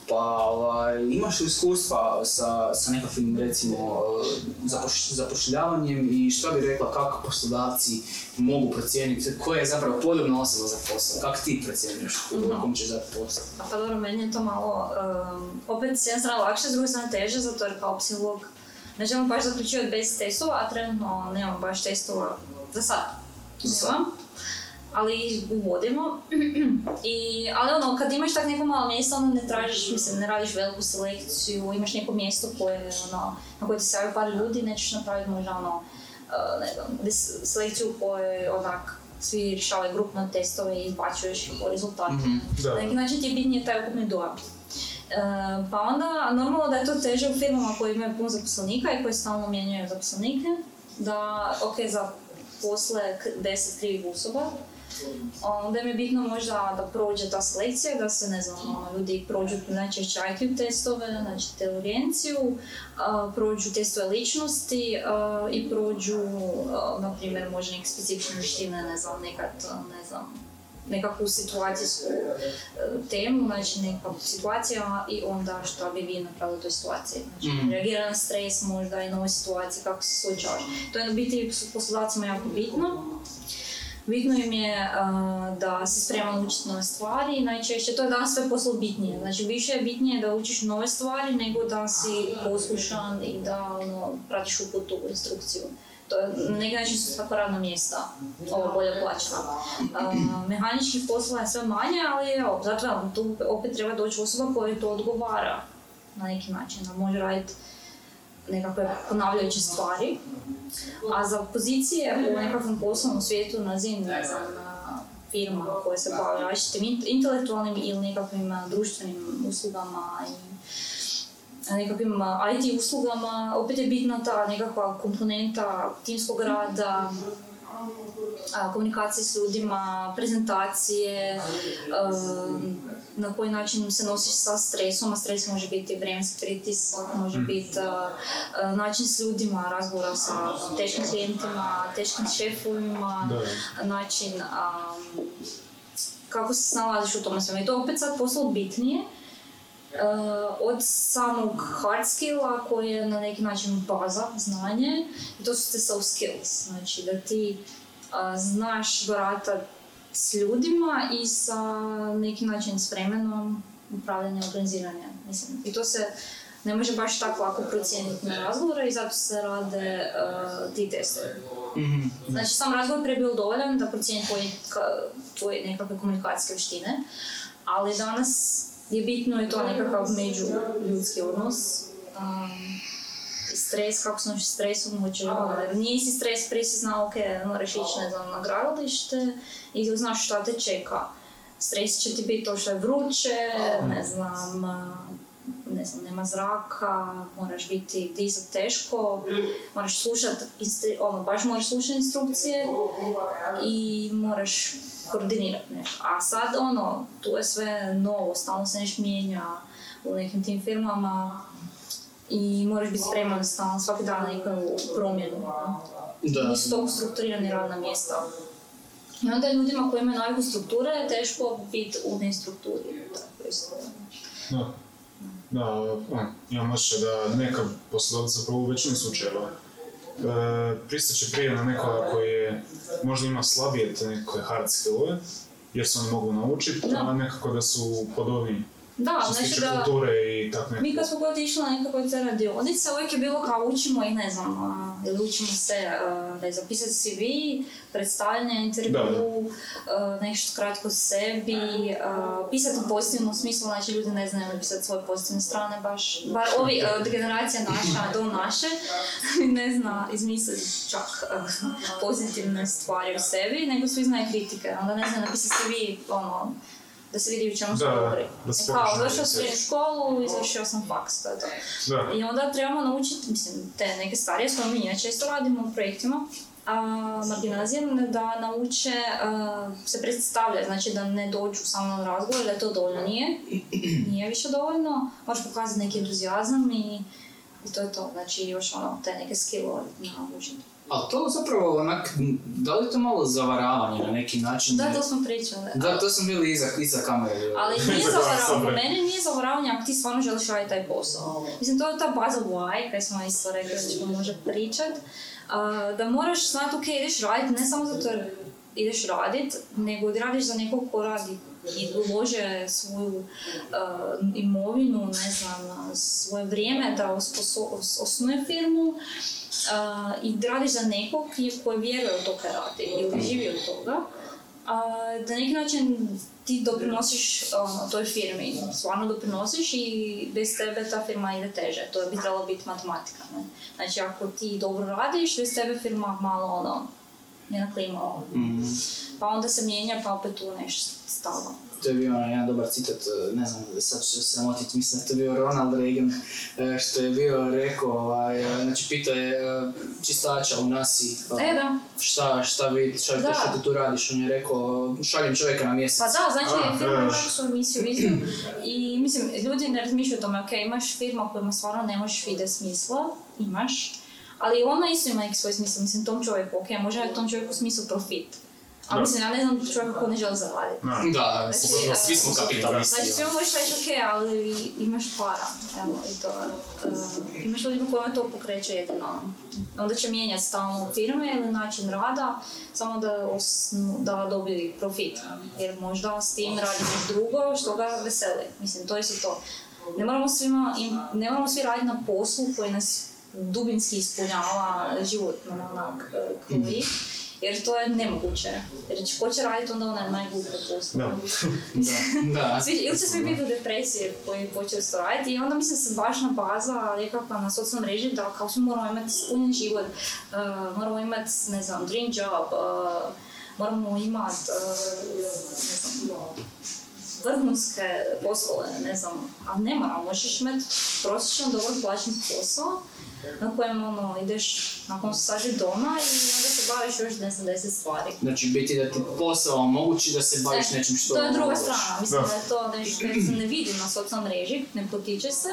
Pa ovaj, imaš li iskustva sa, sa nekakvim recimo uh, zapoš- zapošljavanjem i što bi rekla kako poslodavci mogu procijeniti koja je zapravo podobna osoba za posao? Kako ti procjenjuješ Mhm. kom ćeš dati posao? Pa dobro, meni je to malo, um, opet s jedne strane lakše, s druge strane teže, zato jer kao psiholog ne želim baš zaključivati bez testova, a trenutno nemamo baš testova za sad. Za sad. Ali ih uvodimo. I, ali ono, kad imaš tak neko malo mjesto, onda ne tražiš, mislim, ne radiš veliku selekciju, imaš neko mjesto koje, ono, na koje ti se javi par ljudi, nećeš napraviti možda ono, uh, ne znam, selekciju u kojoj onak svi rješavaju grupno testove i izbačuješ po rezultatima. Mhm. Da. Na neki način ti je bitnije taj ukupni dojam. E, pa onda, normalno da je to teže u firmama koje imaju puno zaposlenika i koje stalno mijenjaju zaposlenike, da, ok, za posle deset krivih osoba, onda im je bitno možda da prođe ta selekcija, da se, ne znam, ono, ljudi prođu najčešće IQ testove, znači inteligenciju, a, prođu testove ličnosti i prođu, na primjer, možda neke specifične vještine, ne znam, nekad, ne znam, nekakvu situacijsku e, temu, znači neka situacija i onda što bi vi napravili u toj situaciji. Znači, Mhm. reagira na stres možda i nove situacije, kako se suočavaš. To je u biti poslodavcima jako bitno. Bitno im je uh, da si spreman učiti nove stvari, najčešće to je danas sve poslu bitnije. Znači više je bitnije da učiš nove stvari nego da si poslušan i da ono, pratiš uputu instrukciju. To je, neki način su tako radna mjesta, ovo bolje plaćena. Uh, mehaničkih poslova je sve manje, ali evo, zato vam tu opet treba doći osoba koja to odgovara na neki način, da može raditi nekakve ponavljajuće stvari. A za pozicije u nekakvom poslovnom svijetu na zim, ne znam, na firma koje se bave različitim int- intelektualnim ili nekakvim društvenim uslugama i nekakvim IT uslugama, opet je bitna ta nekakva komponenta timskog rada, komunikacije s ljudima, prezentacije, na koji način se nosiš sa stresom, a stres može biti vremenski pritisak, može biti a, a, način s ljudima, razgovora sa teškim klijentima, teškim šefovima, način kako se snalaziš u tome svemu. I to je opet sad postalo bitnije, od samog hard skilla koji je na neki način baza, znanje, i to su te soft skills, znači da ti uh, znaš baratat s ljudima i sa nekim način s vremenom upravljanja, organiziranja. Mislim, I to se ne može baš tako lako procijeniti na razgovore i zato se rade uh, ti testovi. Mhm. Znači sam razgovor prije bio dovoljan da procijeni tvoje, tvoje nekakve komunikacijske vještine, ali danas je bitno je to nekakav međuljudski odnos. Um, stres, kako se nosiš s stresom, ono, jer nije si stres, prije si znao, ok, moraš ići, ne znam, na gradilište i znaš šta te čeka. Stres će ti biti to što je vruće, ne znam, a, ne znam, nema zraka, moraš biti dizat teško, moraš slušat, instru- ono, baš moraš slušati instrukcije i moraš koordinirati nešto. A sad, ono, tu je sve novo, stalno se nešto mijenja u nekim tim firmama i moraš biti spreman stalno, svaki dan na neku promjenu. Da. Nisu toliko strukturirani radna mjesta. I onda ljudima koji imaju naviku strukture je teško biti u nestrukturi. Tako isto. Da. Da, imam osjećaj da neka poslodavca zapravo u većini slučajeva pristaće prije na nekoga koji je, možda ima slabije te neke hard skillove, jer se oni mogu naučiti, a nekako da su podobniji Da, što znači da... kulture i tak nekako. Mi kad smo god išli na nekakve te radionice, uvijek je bilo kao učimo i ne znam, a, ili učimo se a, da je zapisati CV, predstavljanje, intervju, a, nešto kratko sebi, a, pisati u pozitivnom smislu, znači ljudi ne znaju pisati svoje pozitivne strane baš, bar ovi, a, generacija naša, do naše, ne zna izmisliti čak pozitivne stvari o sebi, nego svi znaju kritike, onda ne znaju napisati CV, ono, da se vidi u čemu Da, dobri. da E Kao, završio sam napisati. školu, izvršio sam faks, to je to. Da. I onda trebamo naučiti, mislim, te neke stvari s kojima mi inače često radimo u projektima, a marginalizirane da nauče a, se predstavljati, znači da ne dođu samo na razgovor, da je to dovoljno nije, nije više dovoljno, moraš pokazati neki entuzijazam i, i to je to, znači još ono, te neke skillove naučiti. Ali to zapravo onak, da li je to malo zavaravanje na neki način? Da, to smo pričali. Da, to smo bili iza, iza kamere. Ali nije Za zavaravanje, po meni nije zavaravanje ako ti stvarno želiš raditi taj posao. Mislim, to je ta baza why, kaj smo isto rekli da ćemo možda pričat, a, da moraš znati, ok, ideš raditi, ne samo zato jer ideš radit, nego radiš za nekog ko radi i ulože svoju a, imovinu, ne znam, svoje vrijeme da osposo- osnuje firmu a, i da radiš za nekog koji vjeruje u to kaj radi ili živi od toga a, da neki način ti doprinosiš ono, toj firmi, stvarno doprinosiš i bez tebe ta firma ide teže. To bi trebalo biti matematika. Ne? Znači ako ti dobro radiš, bez tebe firma malo ono, je na klimalo. Mhm. Pa onda se mijenja, pa opet tu nešto stalno. To je bio onaj jedan dobar citat, e, ne znam, sad ću se sramotiti, mislim da to je bio Ronald Reagan, e, što je bio rekao, ovaj, e, znači pitao je čistača u nasi, pa, E da, šta, šta, vi, šta, Da. šta ti tu radiš, on je rekao, šaljem čovjeka na mjesec. pa da, znači A, firma ima svoju misiju, viziju i mislim, ljudi ne razmišljaju o tome, ok, imaš firma kojima stvarno ne možeš vidjeti smisla, imaš, ali ona isto ima neki svoj smisao, mislim, tom čovjeku, ok, može je tom čovjeku smislu profit, A Da. mislim, ja ne znam čovjeka ko ne želi zaraditi. Da. Da, Znači, svi smo kapitalisti. Znači, sve možeš reći, ok, ali imaš para, evo, i to, uh, imaš ljudima kojima to pokreće jedino. Onda će mijenjati stalno firme ili način rada, samo da, osnu, da dobiju profit. Jer možda s tim radi nešto drugo što ga veseli. Mislim, to je to. Ne moramo, svima, im- ne moramo svi raditi na poslu koji nas dubinski ispunjava život na onak eh, koji. Jer to je nemoguće. Jer ko će raditi onda onaj najgluplje poslu? Da. Da, da. Svi, ili će svi biti u depresiji koji počeo se raditi i onda mislim se baš na baza nekakva na socijalnom mreži da kao svi moramo imati ispunjen život, uh, moramo imati, ne znam, dream job, uh, moramo imati, uh, ne znam, vrhunske poslove, ne znam, a ne moramo, možeš imati prosječno dobro plaćen posao na kojem ono, ideš na koncu sati doma i onda se baviš još ne znam, deset stvari. Znači biti da ti posao omogući da se baviš E, nečim što To je druga voliš. strana, mislim Da. da, je to nešto što se ne vidi na socijalnoj mreži, ne potiče se.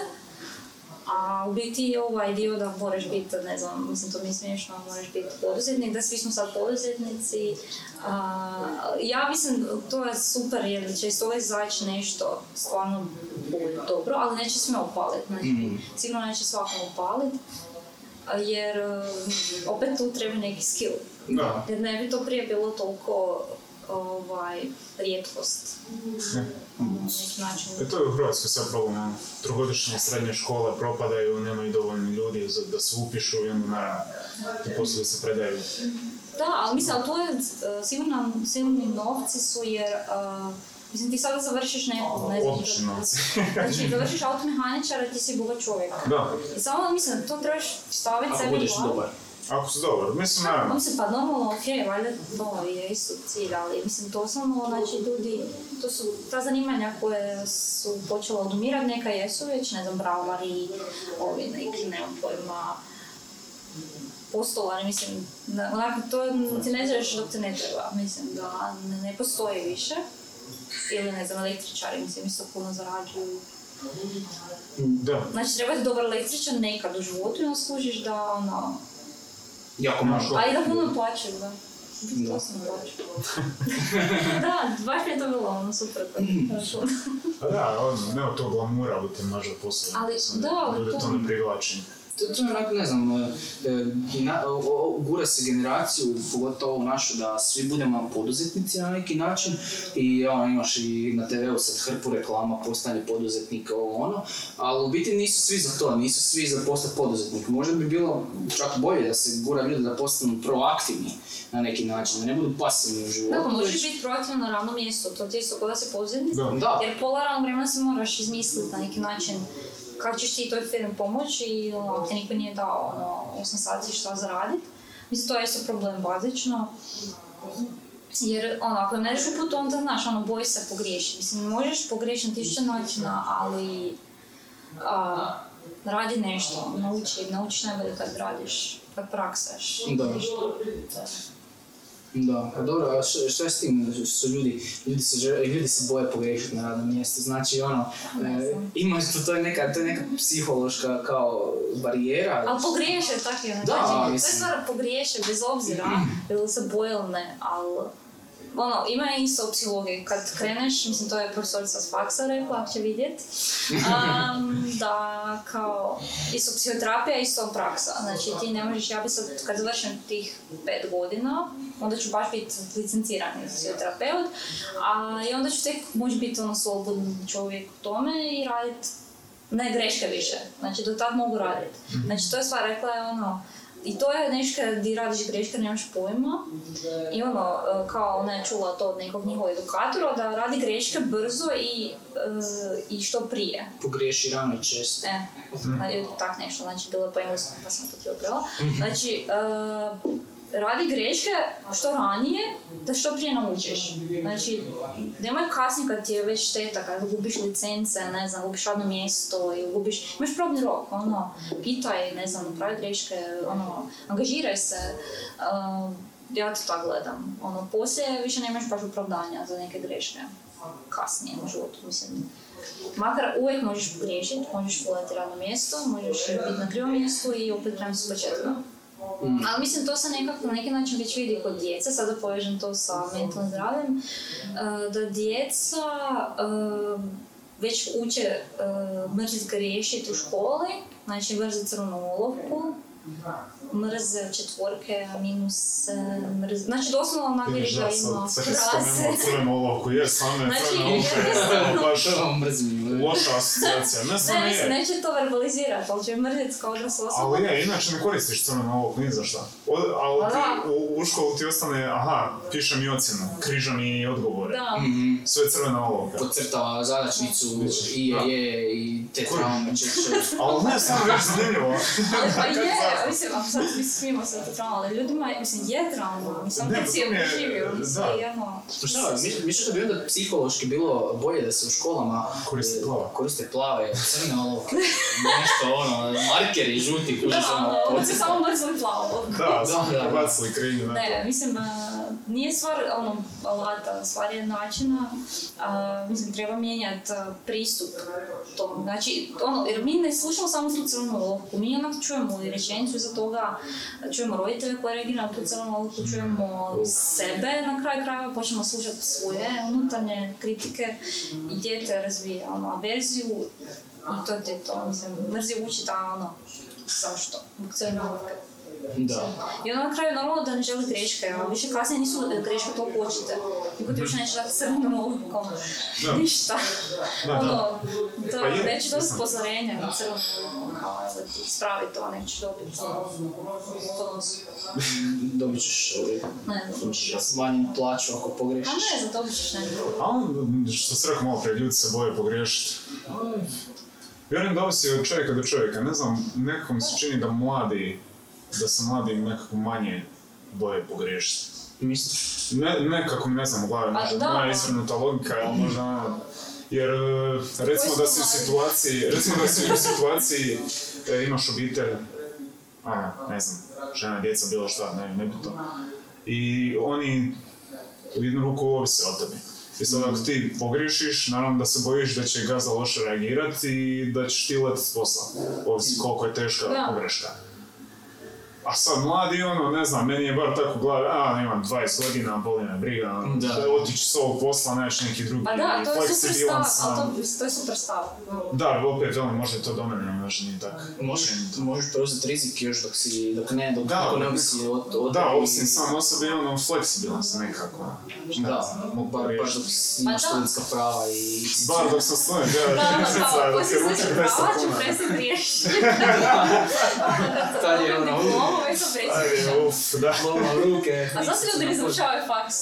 A u biti ovaj dio da moraš biti, ne znam, mislim to mi je smiješno, moraš biti poduzetnik, da svi smo sad poduzetnici. A, ja mislim to je super jer će iz toga izaći nešto stvarno bolje, dobro, ali neće sve upaliti, znači, Mhm. sigurno neće svakom upaliti. Jer uh, opet tu treba neki skill. Da. Jer ne bi to prije bilo toliko ovaj, rijetkost. Neki način. E to je u Hrvatskoj sad problem, ono, trogodišnje srednje škole propadaju, nemaju dovoljno ljudi za, da se upišu i onda naravno ti poslovi se predaju. Da, ali mislim, ali to je uh, sigurno silni novci su jer uh, Mislim, ti sada završiš neku, ne znam, znači završiš automehaničara, ti si bogat čovjek. Da, I samo, mislim, to trebaš staviti sebi glavu. Ako si dobar. Mislim, naravno. Mislim, pa normalno, ok, valjda to je isto cilj, ali mislim, to samo, znači, ljudi, to su ta zanimanja koje su počela odumirati, neka jesu već, ne znam, bravari, ovi neki, nemam pojma, postolari, mislim, da, onako, to ti ne znaš dok te ne treba, mislim, da ne, ne postoji više. Ili, ne znam, električari, mislim, isto puno zarađuju. Da. Znači, treba ti dobar električar nekad u životu i onda skužiš da, ono, Jako malo. a i da puno plaćaju, da. Da. To sam plaću. da, baš mi je to bilo ono super. Хорошо. A da, ono, nema tog glamura u tim možda poslovima. Ali, Mislim, da, Ljude to- to ne privlači. to, to je onako, ne znam, e, e, na, o, o, gura se generaciju, pogotovo našu, da svi budemo poduzetnici na neki način i ono, imaš i na TV-u sad hrpu reklama, postanje poduzetnika, ovo ono, ali u biti nisu svi za to, nisu svi za postati poduzetnik. Možda bi bilo čak bolje da se gura ljude da postanu proaktivni na neki način, da ne budu pasivni u životu. Da, pa možeš biti proaktivan na radnom mjestu, to ti je isto kod da si poduzetnik. Jer pola radnog vremena se moraš izmisliti na neki način kako ćeš ti toj firmi pomoći i ono, ti niko nije dao ono, 8 sati šta zaradit. Mislim, to je isto problem bazično. Jer ono, ako ne ideš u put, onda znaš, ono, boji se pogriješiti. Mislim, možeš pogriješiti na tisuće načina, ali a, radi nešto, nauči, naučiš najbolje kad radiš, kad praksaš. Da. Nešto. Da, pa dobro, a šta je s tim? Što su ljudi, ljudi se, ljudi se boje pogriješiti na radnom mjestu, znači ono, e, imaš to, to je neka, to je neka psihološka kao barijera. Ali pogriješe tako je, Da, znači, to je stvar pogriješe bez obzira ili se boje ili ne, ali ono, ima isto u psihologiji, kad kreneš, mislim to je profesorica s faksa rekla, ako će vidjet, um, da kao, isto psihoterapija, isto praksa, znači ti ne možeš, ja bi sad, kad završim tih pet godina, onda ću baš biti licencirani psihoterapeut, a i onda ću tek moći biti ono slobodan čovjek u tome i raditi ne greške više. Znači, do tad mogu raditi. Znači, to je stvar, rekla je ono, i to je nešto di radiš greške, nemaš pojma. I ono, e, kao ona je čula to od nekog njihovog edukatora, da radi greške brzo i, e, i što prije. Pogriješi rano i često. E, znači, tak nešto, znači bilo je po engleskom pa sam to ti oprela. Znači, e, radi greške što ranije, da što prije naučiš. Znači, nemoj kasnije kad ti je već šteta, kad gubiš licence, ne znam, gubiš radno mjesto i gubiš, imaš probni rok, ono, pitaj, ne znam, pravi greške, ono, angažiraj se. Uh, ja to tako gledam. Ono, poslije više nemaš baš opravdanja za neke greške kasnije u životu, mislim. Makar uvijek možeš pogriješiti, možeš fulati radno mjesto, možeš biti na krivom mjestu i opet krenuti s početka. Ali mislim to se nekako na neki način već vidi kod djece, sada povežem to sa mentalnim zdravljem, e, da djeca e, već uče e, mrzit griješiti u školi, znači mrzit crvenu olovku, mrze četvorke, minuse, mrze... Znači doslovno vidiš da ima spomenuo crvenu olovku, jer je Znači, olovka je jednostavno- baš loša asocijacija. Ne Ne, samo mislim, neće to verbalizirati, ali će mrzit kao odrasla osoba. Ali je, inače ne koristiš crvenu olovku ni za šta. O- Ali Pa ti, da. u, u školu ti ostane, aha, piše mi ocjenu, križa mi odgovore. Da. Mhm. Sve je crvena olovka. Podcrtava zadačnicu i Da. je, je i te traume, če, če. Ali ne, samo već zanimljivo. Ali pa je, mislim, ako mi smijemo se to trauma, ali ljudima, je- mislim, je trauma, mislim, kad pa si je preživio, da. mislim, jedno... Pa šta, mi- mislim da bi onda psihološki bilo bolje da se u školama Koriste e, plava. koriste plave, crne olovke, nešto ono, markeri žuti, kužiš Da, ono, ono, podsjetno. su samo mrzli plavo. Da, Da, da, da. bacili krinju Ne, mislim, nije stvar ono, alata, stvar je načina, a, mislim, treba mijenjati pristup tom. Znači, ono, jer mi ne slušamo samo tu crvenu olovku, mi onak čujemo i rečenicu iza toga, čujemo roditelje koji reagiraju na tu crvenu olovku, čujemo sebe na kraju krajeva, počnemo slušati svoje unutarnje kritike i dijete razvija ono, averziju i to je to, mislim, mrzi učiti, a ono, zašto? Zbog crvene olovke. Da. I onda na kraju normalno da ne želi greške, a više kasnije nisu greške toliko očite. Niko ti više neće dati crvenu olovkom, ništa. Da, da. ono, to Pa je, neće dobiti upozorenja na olovkom, kao ti ispravi to, nećeš dobiti to Dobit ćeš, ne, ćeš plaću ako a pogrešiš. ne, za dobit ćeš neko. A on, što se rekao malo prije, ljudi se boje pogriješiti. Vjerujem da ovisi od čovjeka do čovjeka. Ne znam, nekako mi se čini da mladi, da se mladi nekako manje boje pogriješiti. Misliš? Ne, nekako mi ne znam u glavi, Pa možda da. moja izvrnuta logika, ali možda ono, jer e, recimo da si u situaciji, recimo da si u situaciji, e, imaš obitelj, ono, ne znam, žena, djeca, bilo šta, ne, nebitno. I oni u jednu ruku ovise o tebi. I sad ako ti pogriješiš, naravno da se bojiš da će gazda loše reagirati i da ćeš ti letiti s posla. Ovisi koliko je teška Da. pogreška. A sad mladi, ono, ne znam, meni je bar tako glavi, a, imam 20 godina, boli me briga, ono, Da. da. otići s ovog posla, naći neki drugi, Pa da, to je super stav, sam. to, to je super stav. Da, opet, ono, možda je to do mene, možda nije tako. Možeš, možeš preuzeti rizik još dok si, dok ne, dok Da, ne ovisi od, od Da, tebi. osim sam o sebi, ono, fleksibilan sam nekako. Da, znam, mogu bar, baš riješiti. dok si Pa imaš da. studentska prava i... Bar dok sam student, ja, Da, ono, dok poslije je ručak sve 10 prava ću kuna. prestati riješiti. Tad je ono, Prestati Ajde, uf, da. U ruke. A zašto ljudi ne završavaju faks?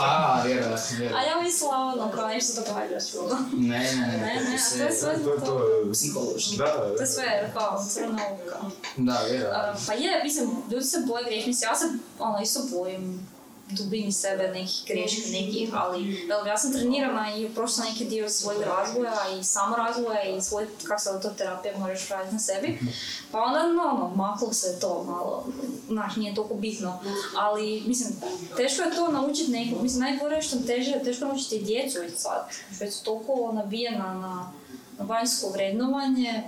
A, vjerojatno, A vjerojatno. ja mislila ono, kao nešto se događa čudo. Ne, ne, ne, Ne, to ne, je a to je sve To, psihološki. da, To je sve kao crna ovuka. Da, vjerojatno. A, Pa je, mislim, ljudi se boje griješiti. Mislim, ja se ono, isto bojim dubini sebe nekih greški nekih, ali jel, ja sam trenirana i prošla neki dio svojeg razvoja i samorazvoja i svoj, kako se to terapija možeš raditi na sebi. Pa onda, no, ono, maklo se to malo, znaš, nije toliko bitno. Ali, mislim, teško je to naučiti nekog, mislim, najgore je što teže, teško je naučiti i djecu već sad, je toliko nabijena na, na vanjsko vrednovanje,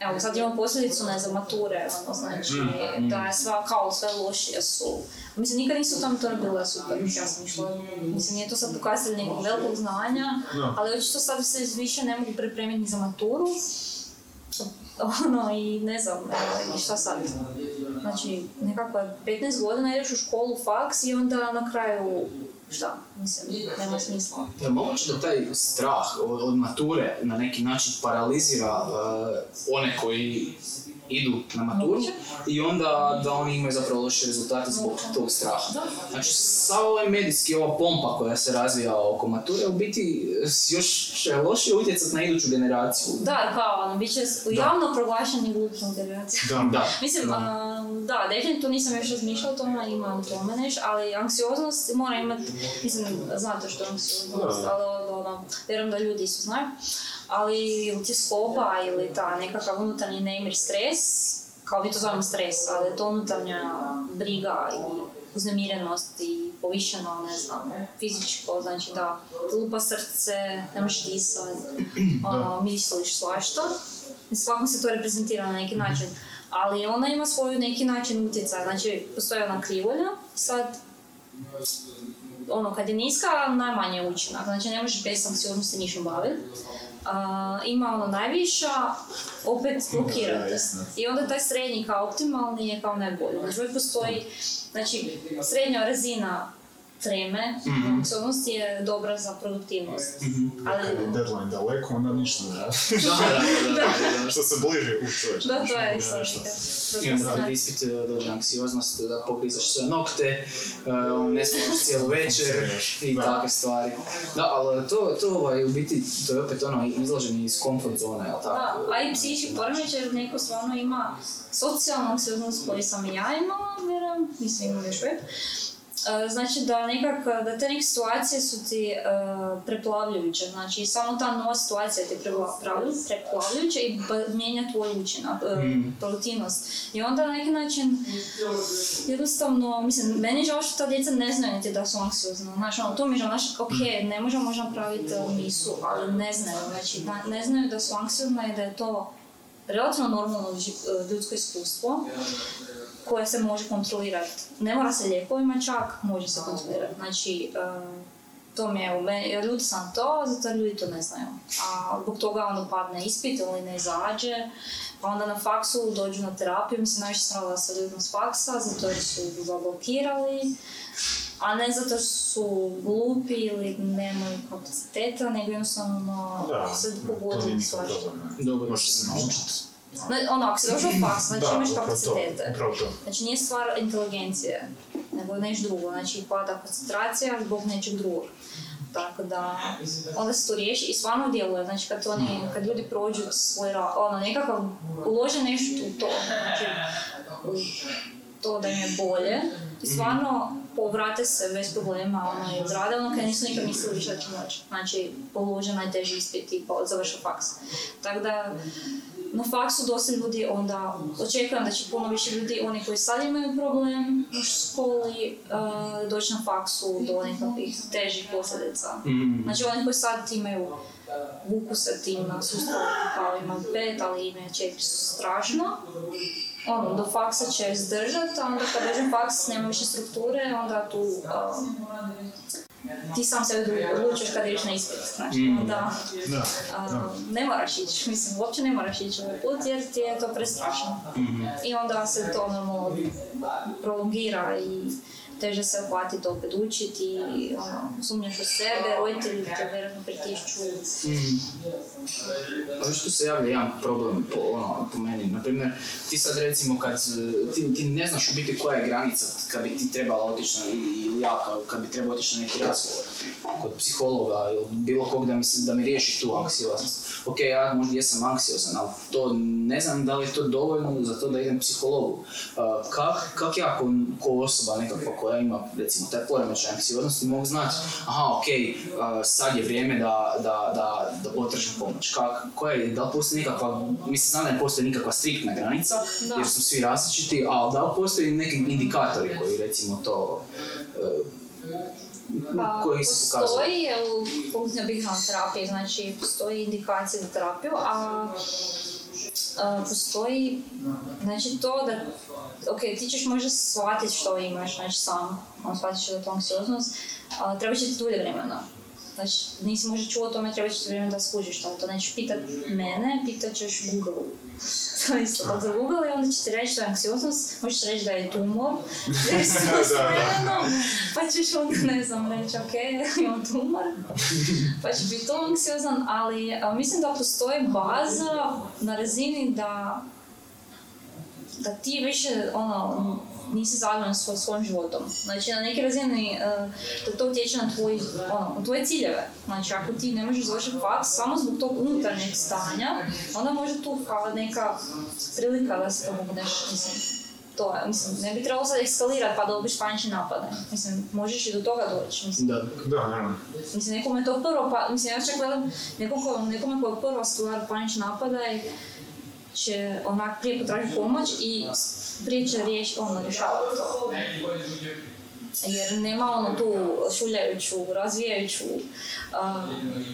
Evo, sad imamo posljedicu, ne znam, mature, ono, znači, da je sva, kao sve lošije su. Mislim, nikad nisu tamo to ne bilo super, ja sam išla, mislim, nije to sad pokazatelj nekog velikog znanja, ali očito sad se više ne mogu pripremiti ni za maturu. Ono, i ne znam, evo, i šta sad? Znači, nekako je 15 godina ideš u školu, faks i onda na kraju, šta, mislim, nema smisla. Je moguće da taj strah od, od mature na neki način paralizira uh, one koji idu na maturu i onda da oni imaju zapravo loše rezultate zbog tog straha. Znači, sav ovaj medijski, ova pompa koja se razvija oko mature, u biti s- još će loše utjecat na iduću generaciju. Da, kao, ono, bit će javno proglašeni glupom generacijom. da. Da. Mislim, da. a, da, definitivno nisam još razmišljala o tome, ima u tome nešto, ali anksioznost mora imati, mislim, znate što je anksioznost, Da. ali ono, vjerujem da ljudi su znaju, ali ili tjeskoba ili ta nekakav unutarnji nemir stres, kao mi to zovemo stres, ali je to unutarnja briga i uznemirenost i povišeno, ne znam, fizičko, znači da lupa srce, ne možeš disati, ono, misliš svašta. Svakom se to reprezentira na neki način. ali ona ima svoju neki način utjecaja, znači postoji ona krivolja, sad ono, kad je niska, najmanje je učinak, znači ne možeš bez anksioznosti ništa baviti. Uh, ima ono najviša, opet blokirate. I onda taj srednji kao optimalni je kao najbolji. Znači uvijek postoji, znači srednja razina treme, Mhm. anksioznosti je dobra za produktivnost. Ali, Kad je deadline daleko, onda ništa ne radi. Da, da, da, da, da. Što se bliže, u da, to je isto I onda kad ispit dođe anksioznost, da pogrizaš sve nokte, uh, ne spavaš cijelu večer i Da. takve stvari. Da, ali to, to ovaj, u biti, to je opet ono izlaženje iz comfort zone, jel Da, tako? a i psihički poremećaj jer neko stvarno ima socijalnu anksioznost koju sam i ja imala, vjerujem, nisam imala još uvijek. E, Znači da nekak, da te neke situacije su ti e, preplavljujuće, znači samo ta nova situacija ti preplavljujuća i mijenja tvoj učinak, e, Mm. produktivnost. I onda na neki način jednostavno, mislim, meni je žao što ta djeca ne znaju niti da su anksiozna, znaš, ono, to mi je žao, znaš, ok, ne možemo možda napraviti e, misu, ali ne znaju, znači, da- ne znaju da su anksiozna i da je to relativno normalno ži- ljudsko iskustvo koje se može kontrolirati. Ne mora se lijekovima čak, može se kontrolirati. Znači, e, to mi je u meni, ja ljudi sam to, zato ljudi to ne znaju. A zbog toga onda padne ispit ili ne izađe, pa onda na faksu dođu na terapiju, mislim najviše sam sa ljudima s faksa, zato jer su zablokirali, a ne zato što su glupi ili nemaju kapaciteta, nego jednostavno se pogodili svašta. Dobro. Možeš se naučiti. Ono, ako si došao u faks, znači Da, imaš to, kapacitete. upravo to. Znači nije stvar inteligencije, nego nešto drugo. Znači pada koncentracija zbog nečeg drugog. Tako da, onda se to riješi i stvarno djeluje. Znači kad, oni, kad ljudi prođu svoj ra- ono, nekakav, ulože nešto u to, znači u to da im je bolje i stvarno povrate se bez problema ono, i odrade ono kad nisu nikad mislili više da će moći. Znači, polože najteži ispit i završe faks. Tako da, na faksu dosta ljudi onda, očekujem da će puno više ljudi, oni koji sad imaju problem u školi, uh, doći na faksu do nekakvih težih posljedica. Mm. Znači oni koji sad imaju vuku se tim na sustavu kao ima pet, ali imaju četiri su strašno. Ono, do faksa će izdržati, a onda kad dođe faks nema više strukture, onda tu um, ti sam sebe odlučiš kad ideš na ispit. Znači, Mm. onda Da, a, da. ne moraš ići, mislim, uopće ne moraš ići ovaj put jer ti je to prestrašno. Mhm. I onda se to normalno prolongira i teže se uhvatiti opet učiti i ono, sumnjaš u sebe, roditelji te vjerojatno pritišću. Mm. Ali što se javlja jedan problem po, ono, po meni, na primjer, ti sad recimo kad, ti, ti ne znaš u biti koja je granica kad bi ti trebala otići na, ili ja kad bi trebao otići na neki razgovor kod psihologa ili bilo kog da mi, da mi riješi tu anksioznost. Ok, ja možda jesam anksiozan, ali to ne znam da li je to dovoljno za to da idem psihologu. Uh, kak, kak ja ko, ko osoba nekakva koja ima recimo taj poremećaj anksioznosti mogu znati aha ok, uh, sad je vrijeme da, da, da, da potražim pomoć. Kak, koja je, da li postoji nekakva, mislim znam da ne postoji nikakva striktna granica Da. jer su svi različiti, ali da li postoji neki indikatori koji recimo to uh, Pa, koji se postoji je u funkcionalnoj terapiji, znači postoji indikacija za terapiju, a a, postoji, znači to da, ok, ti ćeš možda shvatiti što imaš, znači sam, on shvatiš da je to anksioznost, a treba će ti dulje vremena. Znači, nisi možda čuo o tome, treba će ti vremena da skužiš to. To nećeš pitat mene, pitat ćeš Google. To je isto, dok za Google i onda će ti reći da je anksioznost, možeš reći da je tumor, jer si spremno, pa ćeš onda, ne znam, reći, ok, imam tumor, pa će biti to anksiozan, ali a, mislim da postoji baza na razini da da ti više ono, nisi zadovoljan svoj, svojim životom. Znači na neki razini eh, da to utječe na tvoj, ono, tvoje ciljeve. Znači ako ti ne možeš završiti faks samo zbog tog unutarnjeg stanja, onda može tu kao neka prilika da se pomogneš, mislim. To je, mislim, ne bi trebalo sad eskalirati pa dobiš panični napad. Mislim, možeš i do toga doći. Mislim, Da. Da, naravno. Mislim, nekome je to prvo, pa, mislim, ja čak gledam nekom ko, nekome ko je prva stvar panični napadaj, će onak prije potražiti pomoć i s- prije će riješ, ono, rješavati to. Jer nema ono tu šuljajuću, razvijajuću a,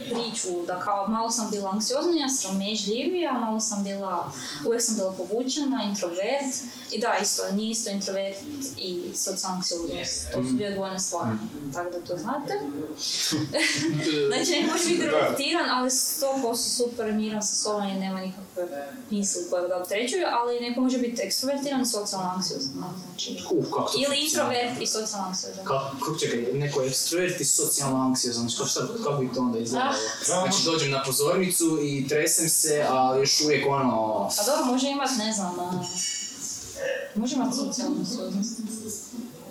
priču da kao malo sam bila anksioznija, sramežljivija, malo sam bila, uvijek sam bila povučena, introvert i da isto, nije isto introvert i socijalna anksioznost, to su dvije odvojene stvari, tako da to znate. znači ne može biti reflektiran, ali 100% super miran sa sobom i nema nikakve misli koje ga opterećuju, ali neko može biti ekstrovertiran i socijalno anksiozan. Znači, kako ili introvert i socijalno anksiozan. Kako, čekaj, neko je ekstrovert i socijalno anksiozan, što, šta, kako bi to onda izgledalo? Znači dođem na pozornicu i tresem se, a još uvijek ono... Pa dobro, može imat, ne znam, a, može imat socijalnu anksioznost.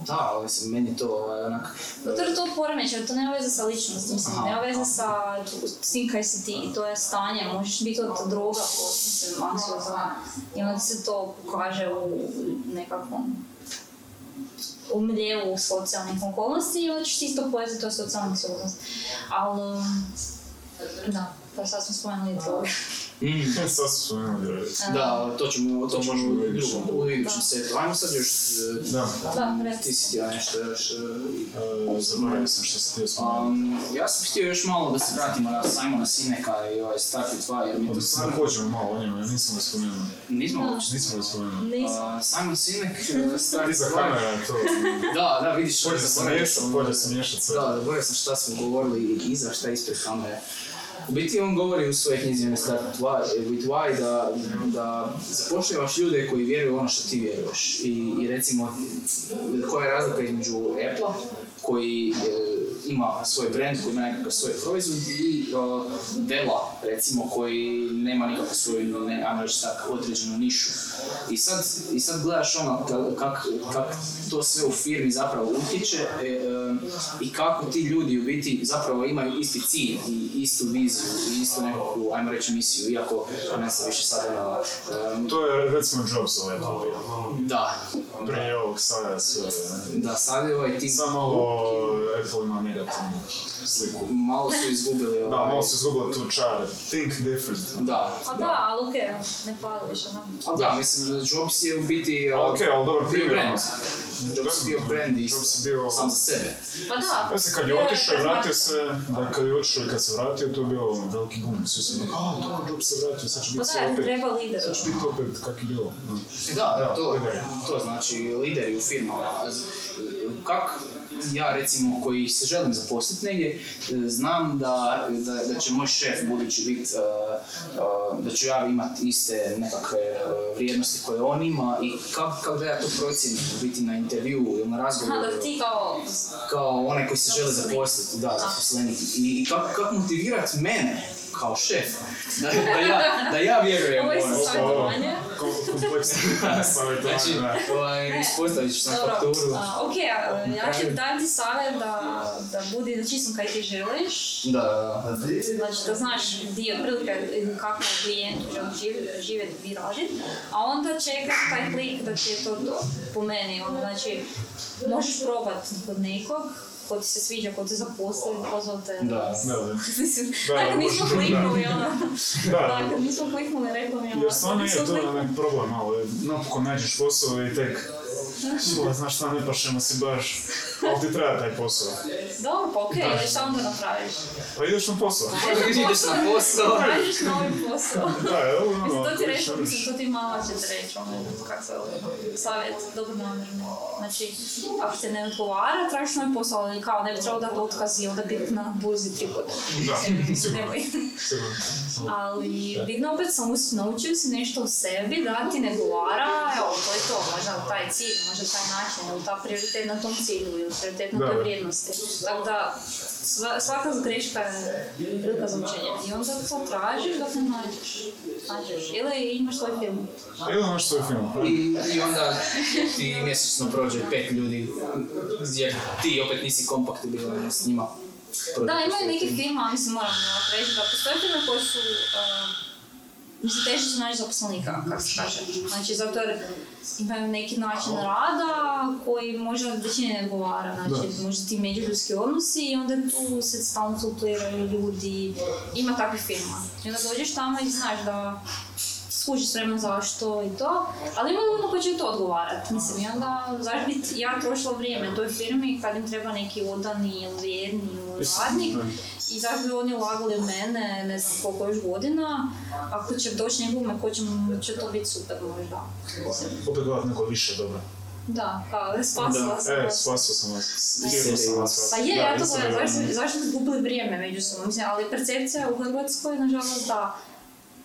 Da, ali se meni to ovaj, onak... Zato je to poremećaj, to nema veze sa ličnosti, mislim, nema veze sa s tim kaj si ti, to je stanje, možeš biti od droga, ko, mislim, anksiozan, i onda se to pokaže u nekakvom u miljevu socijalnih okolnosti i ti isto pojeti to je socijalna anksioznost. Ali, da, pa sad smo spomenuli droge. Mm. Sad su spomenuli. Da, to ćemo, to To ćemo možemo u drugom, u idućem setu. Ajmo sad još, e, Da, Da, reci. ti si htio nešto još... e, e, zaboravio sam što sam htio spomenuti. Ja sam htio još malo da se vratimo na Simona Sineka i ovaj With Why, jer mi to Da stvarno pođemo malo o njemu, ja nisam ga spomenuo. nismo ga spomenuo. Nisam. Uh, Simon Sinek, uh, Start Ti za With Why. kamera to... Da, da, vidiš, Pođe se zaboravio miješat, sam. pođe se miješat sve. Da, zaboravio sam šta smo govorili iza, šta ispred kamere. U biti on govori u svojoj knjizi With Why, da, da zapošljavaš ljude koji vjeruju ono što ti vjeruješ. I, i recimo, koja je razlika između Apple-a, koji ima svoj brand, koji ima nekakav svoj proizvod i uh, Dela, recimo, koji nema nikakvu svoju, ne, ajmo reći tak, određenu nišu. I sad, I sad gledaš ono ka- kak, to sve u firmi zapravo utječe e, e, i kako ti ljudi u biti zapravo imaju isti cilj i istu viziju i istu nekakvu, ajmo reći, misiju, iako ne znam više sada na... e, To je recimo Jobs ovaj da, Prije ovog sada sve. da, sad je ovaj tim... Samo Apple ima negativnu sliku. Malo su izgubili Da, ovaj... malo se izgubila tu čar. Think different. Da, A da, ali okej, ne pali više, da. A da, mislim, Jobs je u biti... A, okej, ali dobro bio primjer, brand. ono. Jobs je bio brand i bio- sam za sebe. Pa da. Ja se kad je otišao i vratio se, da kad je otišao i kad se vratio, to je bio veliki boom. Svi su rekli, a, dobro, Jobs se vratio, sad će Pa biti sve da, opet. treba lider. Sad će biti opet kak je bilo. Da, Da, to, to znači lideri u firmama. Kak ja recimo koji se želim zaposliti negdje, e, znam da, da, da će moj šef budući biti, da ću ja imati iste nekakve e, vrijednosti koje on ima i kako kak da ja to procijenim biti na intervju ili na razgovoru. Ti kao... kao onaj koji se želi zaposliti, da, zaposlenik. I, i kako, kako motivirat mene kao šef, da, da, ja, da ja vjerujem Ovo je Znači, ovaj, ispostavit ću na Dobro, fakturu. a, ok, a, ja ću dati ti savjet da, da budi da čisto kaj ti želiš. Da. Znači da znaš di otprilike kako klijent želi živjeti, i raditi, a onda čekaj taj klik da ti je to to, po meni. Ono, znači, možeš probati kod nekog, ko ti se sviđa, ko te zaposli, pozvate. Da. Da, da. Mislim, Da, nismo kliknuli, ono. Da, Dakle, nismo kliknuli, rekla mi ono. Jer stvarno je to problem malo, napokon nađeš posao i tek Sula, znaš šta, ne pašemo si baš, ali ti treba taj posao. Dobro, pa okej, okay, šta onda napraviš? Pa ideš na posao. Ideš na posao. Tražiš novi posao. Da, evo ono, Mislim, to ti ako reći, mislim, to ti mama će ti reći, ono, kako se savjet, dobro namjerno. Znači, ako te ne odgovara, tražiš novi posao, ali kao ne bi trebalo dati otkaz i onda biti na burzi tri puta. Da, sigurno. Ali, bitno opet sam us- naučio si nešto o sebi, da ti ne odgovara, evo, to je to, možda taj cilj, možda taj način, ili ta prioritet na tom cilju, ili prioritet na Da. toj vrijednosti. Tako da, sva, svaka greška je prilika za učenje. I onda to tražiš dok ne nađeš. Nađeš. Ili imaš svoj film. Ili imaš svoj film. I, I onda ti mjesečno prođe pet ljudi gdje ti opet nisi kompaktibilan s njima. Da, imaju neki film, a mislim moram ovako reći da postoje filme koji su uh, Mislim, teže su naći zaposlenika, kako se kaže. Znači, zato jer imaju neki način rada koji možda većini ne odgovara. Znači, možda ti međuljudski odnosi i onda tu se stalno fluktuiraju ljudi. Ima takvih filma. I onda dođeš tamo i znaš da skuži s vremenom zašto i to, ali ima ljudi koji će to odgovarati, mislim, i onda, zašto bi ja trošila vrijeme toj firmi kad im treba neki odani ili vjerni ili radnik, i zašto bi oni ulagali u mene, ne znam koliko još godina, ako će doći nekome ko će, će to biti super možda. Opet gledat neko više dobro. da, kao, spasila sam E, vas. spasio sam vas. Ne. Htio sam vas Pa je, Da, ja to gledam, zašto, zašto bi gubili vrijeme međusobno, mislim, ali percepcija u Hrvatskoj, nažalost, da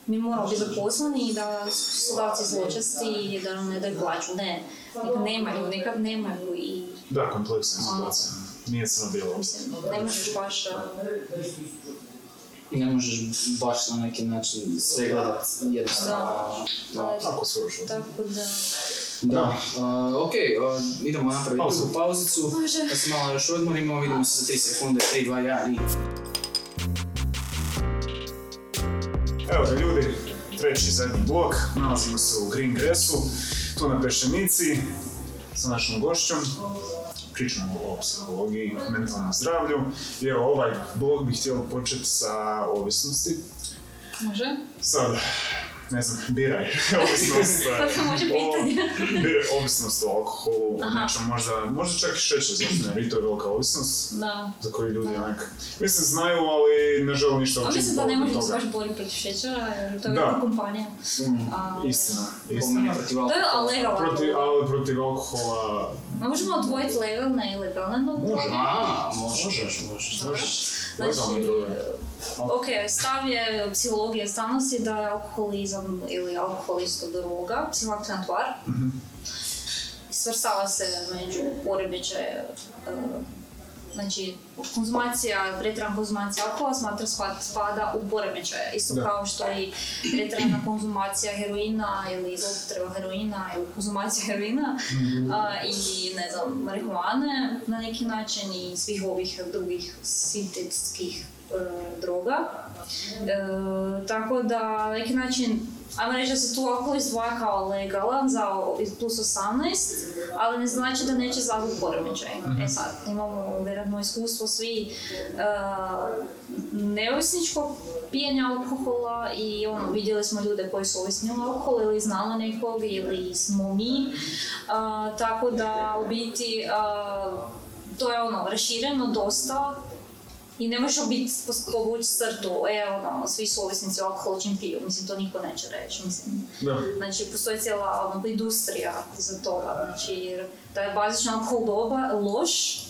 mi moramo biti zaposleni i da su poslodavci zločesti i da nam ne daju plaću, ne, nekad nemaju, nekad nemaju i Da, kompleksna situacija. Nije crno-bijelo. mislim, ne možeš baš, Ne možeš baš na neki način sve gledat jednostavno. Da. Tako se ušlo. tako da, Da, uh, ok, uh, idemo napraviti Pauzu. drugu pauzicu, Može. da se malo još odmorimo, vidimo se za 3 sekunde, 3, 2, 1 i... Evo ga ljudi, treći zadnji blok, nalazimo se u Green Grassu, tu na Pešenici, sa našom gošćom. Pričamo o psihologiji, mentalnom zdravlju. I evo, ovaj blog bih htio početi sa ovisnosti. može? Sad, ne znam, biraj ovisnost. biraj ovisnost o alkoholu, Aha. nečem možda, možda čak i šećer, zato jer i to je velika ovisnost Da. za koju ljudi onak, mislim znaju, ali ne žele ništa A učiniti mislim da ne možemo se baš boriti protiv šećera, jer to je Da. velika kompanija. Mm. A, Istina, istina. protiv To je alkohola. legalno. Protiv, ali protiv alkohola A možemo odvojiti legalne i ilegalne no Može. A, Možeš. može. Možeš. Znači, ok, stav je psihologije znanosti da je alkoholizam ili alkohol isto droga, psihoaktivna tvar. Svrstava se među poremećaje, e, znači konzumacija, pretjerana konzumacija alkohola smatra spa- spada u poremećaje, isto Da. kao što i pretjerana konzumacija heroina ili zloupotreba heroina ili konzumacija heroina a, i ne znam, marihuane na neki način i svih ovih drugih sintetskih e, droga. E, tako da na neki način Ajmo reći da se tu alkohol izdvaja kao legalan za plus 18, ali ne znači da neće izazvati poremećaj. E sad, imamo vjerojatno iskustvo svi uh, neovisničkog pijenja alkohola i ono, vidjeli smo ljude koji su ovisni o alkoholu ili znamo nekog ili smo mi. Uh, tako da u biti uh, to je ono rašireno dosta i ne možeš biti povući crtu, e ono, svi su ovisnici o alkoholu čim piju, mislim to niko neće reći, mislim. Da. Znači, postoji cijela ono, industrija za toga. Znači, jer da je bazično alkohol doba, loš,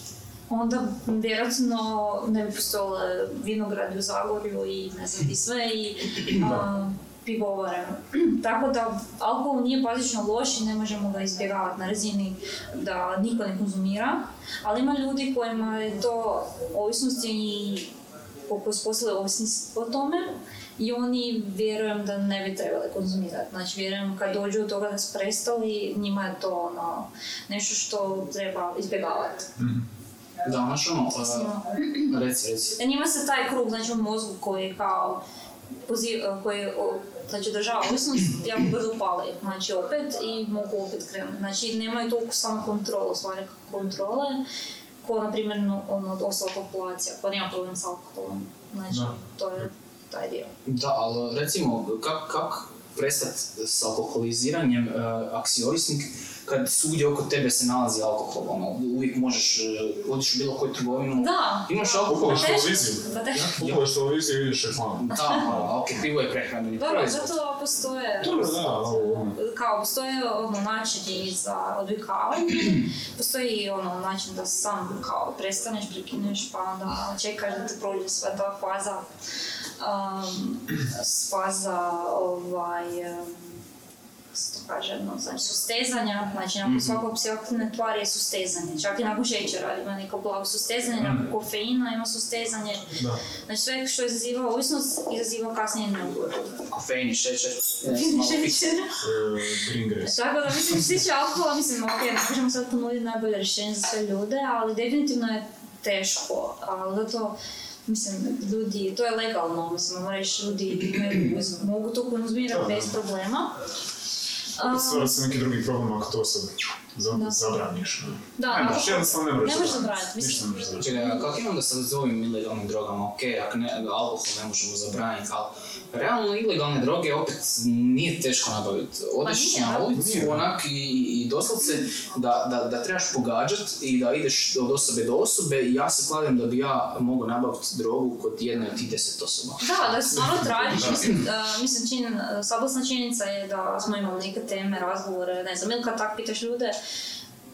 onda vjerojatno ne bi postojale vinogradi u Zagorju i ne znam i sve i a, pivovare. Tako da alkohol nije bazično loš i ne možemo ga izbjegavati na razini da niko ne konzumira, ali ima ljudi kojima je to ovisnost i koliko su postali o tome i oni vjerujem da ne bi trebali konzumirati. Znači vjerujem kad dođu do toga da su prestali, njima je to ono, nešto što treba izbjegavati. Da, znaš ono, uh, reci, reci. Njima se taj krug, znači u mozgu koji je kao poziv, koji o, znači održava ovisnost, jako brzo pali, znači opet i mogu opet krenuti. Znači nemaju toliko samo kontrolu, stvari kontrole, ko na primjer no, ono, ostala populacija koja nema problem s alkoholom. Znači Da. to je taj dio. Da, ali recimo, kak, kak prestat s alkoholiziranjem uh, ak si ovisnik, kad svugdje oko tebe se nalazi alkohol, ono, uvijek možeš, uh, odiš u bilo koju trgovinu, Da! imaš alkohol, Upališ Pa teško- televiziju. Pa. Upališ televiziju i vidiš reklamu. da, ono, ok, pivo je prehrambeni Dobro, proizvod. zato postoje Dobro, da, ovo, ono. kao postoje ono načini za odvikavanje, postoji ono način da sam kao prestaneš, prekineš pa onda čekaš da te prođe sva ta faza, um, faza ovaj, um, se to kaže, no, znači sustezanja, znači nakon svakog psihoaktivne tvari je sustezanje, čak i nakon šećera ima neko blago sustezanje, nakon kofeina ima sustezanje, Da. znači sve što izaziva ovisnost izaziva kasnije neugodu. Kofein i šećer. malo fiks- Šećera. E. Tako da mislim, što se tiče alkohola, mislim, ok, ne možemo sad ponuditi najbolje rješenje za sve ljude, ali definitivno je teško, ali zato Mislim, ljudi, to je legalno, mislim, moram reći, ljudi imaju, mogu to konzumirati bez problema. A, Stvara se neki drugi problem ako to sad za, Da. zabraniš. Da, ne možeš, jednostavno ne možeš ne možeš zabraniti. mislim. Čekaj, kako je onda sa s ovim ilegalnim drogama? Ok, ako ne, alkohol ne možemo zabraniti, ali realno ilegalne droge opet nije teško nabaviti. Odeš nije, na ulicu onak i, i, doslovce da, da, da trebaš pogađat i da ideš od osobe do osobe. I ja se kladem da bi ja mogao nabaviti drogu kod jedne od tih deset osoba. Da, da stvarno tražiš, mislim, uh, mislim uh, sabosna činjenica je da smo imali neke teme, razgovore, ne znam, ili kad tak pitaš ljude,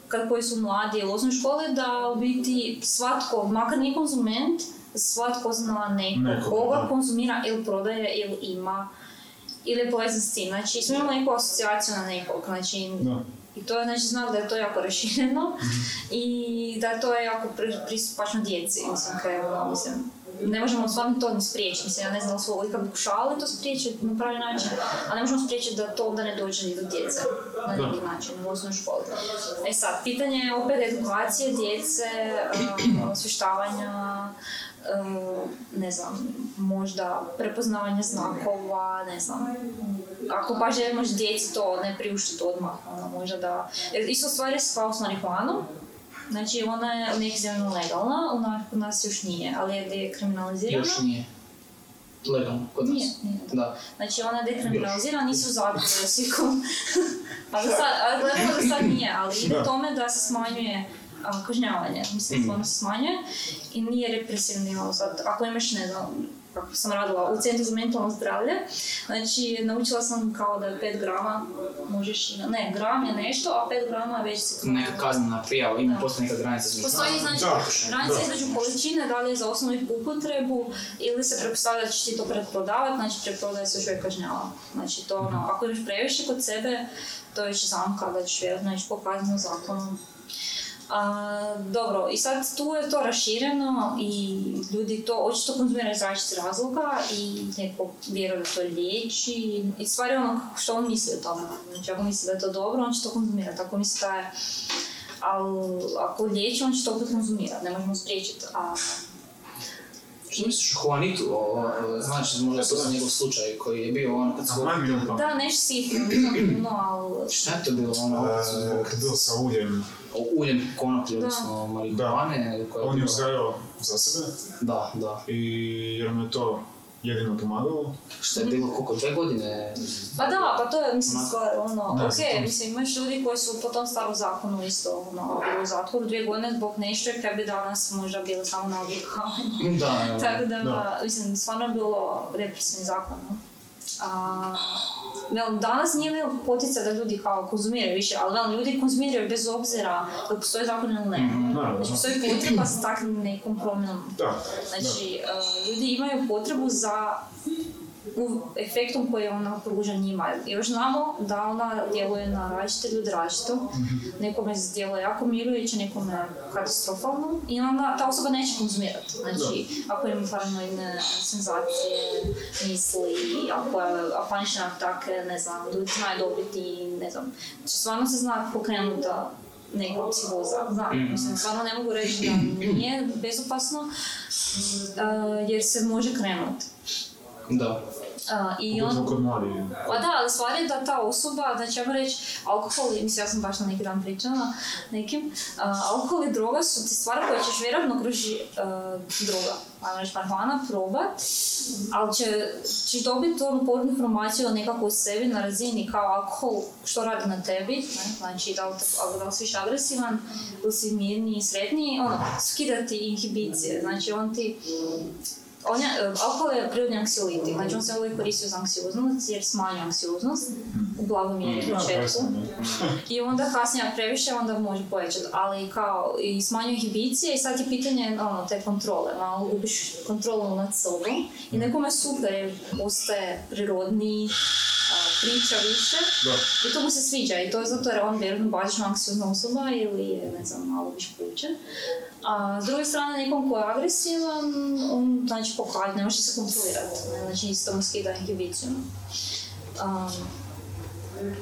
kad koji su mladi ili u osnovnoj školi, da u biti svatko, makar nije konzument, svatko zna nekog, Nekoga, koga konzumira ili prodaje ili ima ili je povezan s tim. Znači, smo imali neku asocijaciju na nekog, znači, Da. i to je, znači, znam da je to jako rašireno Mhm. i da je to jako pri- pristupačno djeci, mislim, kaj, ono, mislim, ne možemo stvarno to ni spriječiti, mislim, ja ne znam smo ikad pokušavali to spriječiti na pravi način, ali ne možemo spriječiti da to onda ne dođe ni do djece na neki način u osnovnoj školi. E sad, pitanje je opet edukacije djece, osvještavanja, um, ne znam, možda prepoznavanje znakova, ne znam, ako baš želiš djeci to ne priuštiti odmah, ono, možda da... Jer isto stvari je kao s marihuanom, Znači, ona je u nekih zemljama legalna, nas, u nas još nije, ali je dekriminalizirana. Još nije legalno kod nas. Nije, nije. Da. Znači, ona je dekriminalizirana, nisu zatvore svi ko... pa za sad, ali da sad nije, ali ide Da. tome da se smanjuje kažnjavanje, mislim, Mhm. stvarno se smanjuje i nije represivni, ono, sad, ako imaš, ne znam, kako sam radila u Centru za mentalno zdravlje, znači, naučila sam kao da je 5 grama možeš, ima- ne, gram je nešto, a 5 grama već kao- Neka kaznena prijava, ima postoji neka granica između Postoji znači Da, granica da. između količine, da li je za osnovnu upotrebu ili se pretpostavlja da ćeš ti to preprodavati, znači preprodaje se još uvijek kažnjava. Znači to ono, ako imaš previše kod sebe, to je već zamka da ćeš vjerojatno ići po kaznenom zakonu. A, dobro, i sad tu je to rašireno i ljudi to očito konzumiraju iz različitih razloga i neko vjeruje da to liječi i stvari ono što on misli o tome. Znači ako misli da je to dobro, on će to konzumirati. Ako misli da je ali ako liječi, on će to opet konzumirati, ne možemo spriječiti. A, Što misliš o Juanitu? O, o, znači, možda to sam njegov slučaj koji je bio on kad su... A manj mi on da, nešto nisam puno, ali... Šta je to bilo ono? E, Kad je bilo sa uljem, o uljem konoplje, odnosno marihuane. on je uzgajao za sebe Da, da. i jer mu je to jedino pomagalo. Šta je bilo, koliko, dve godine? Pa da, pa to je, mislim, Onako. stvar, ono, Da, ok, mislim, imaš ljudi koji su po tom starom zakonu isto, ono, u zatvoru dvije godine zbog nešto, kad bi danas možda bili samo na odvikavanju. Da. Tako da, Da. mislim, stvarno je bilo represivni zakon. no. A, velim, danas nije velim potica da ljudi kao konzumiraju više, ali velim, ljudi konzumiraju bez obzira da postoji zakon ili ne. Naravno. Znači, postoji potreba za takvim nekom promjenom. Da, Znači, uh, ljudi imaju potrebu za u efektom koji ona pruža njima. Još znamo da ona djeluje na različite ljude različito. Nekome djeluje jako mirujuće, nekome katastrofalno i onda ta osoba neće konzumirati. Znači, ako ima paranoidne senzacije, misli, ako je panične atake, ne znam, ljudi znaju dobiti, ne znam. Znači, stvarno se zna pokrenuti neka psihoza. Znam, mislim, stvarno ne mogu reći da nije bezopasno, uh, jer se može krenuti. Da. Uh, I on, kod mladih. pa da, ali stvar je da ta osoba, znači ja reći, alkohol, mislim ja sam baš na neki dan pričala nekim, uh, alkohol i droga su ti stvari koje ćeš vjerojatno kroz uh, droga, ajmo reći marihuana, probat, ali će, ćeš dobiti onu povratnu informaciju nekako u sebi na razini kao alkohol što radi na tebi, ne? znači da li, da li si više agresivan, ili si mirniji, sretniji, ono, skida ti inhibicije, znači on ti on je, e, alkohol je prirodni anksiolitik, znači on se uvijek koristi za anksioznost jer smanjuje anksioznost u blagoj mjeri u početku. I onda kasnije previše onda može povećati, ali kao i smanjuje inhibicije i sad je pitanje ono, te kontrole, malo gubiš kontrolu nad sobom i nekome super jer postaje prirodniji, priča više Da. i to mu se sviđa i to je zato jer on vjerojatno bazično anksiozna osoba ili je, ne znam, malo više pučen. A s druge strane, nekom ko je agresivan, on znači pokaže, ne može se kontrolirati, ne, znači isto skida inhibiciju. Um,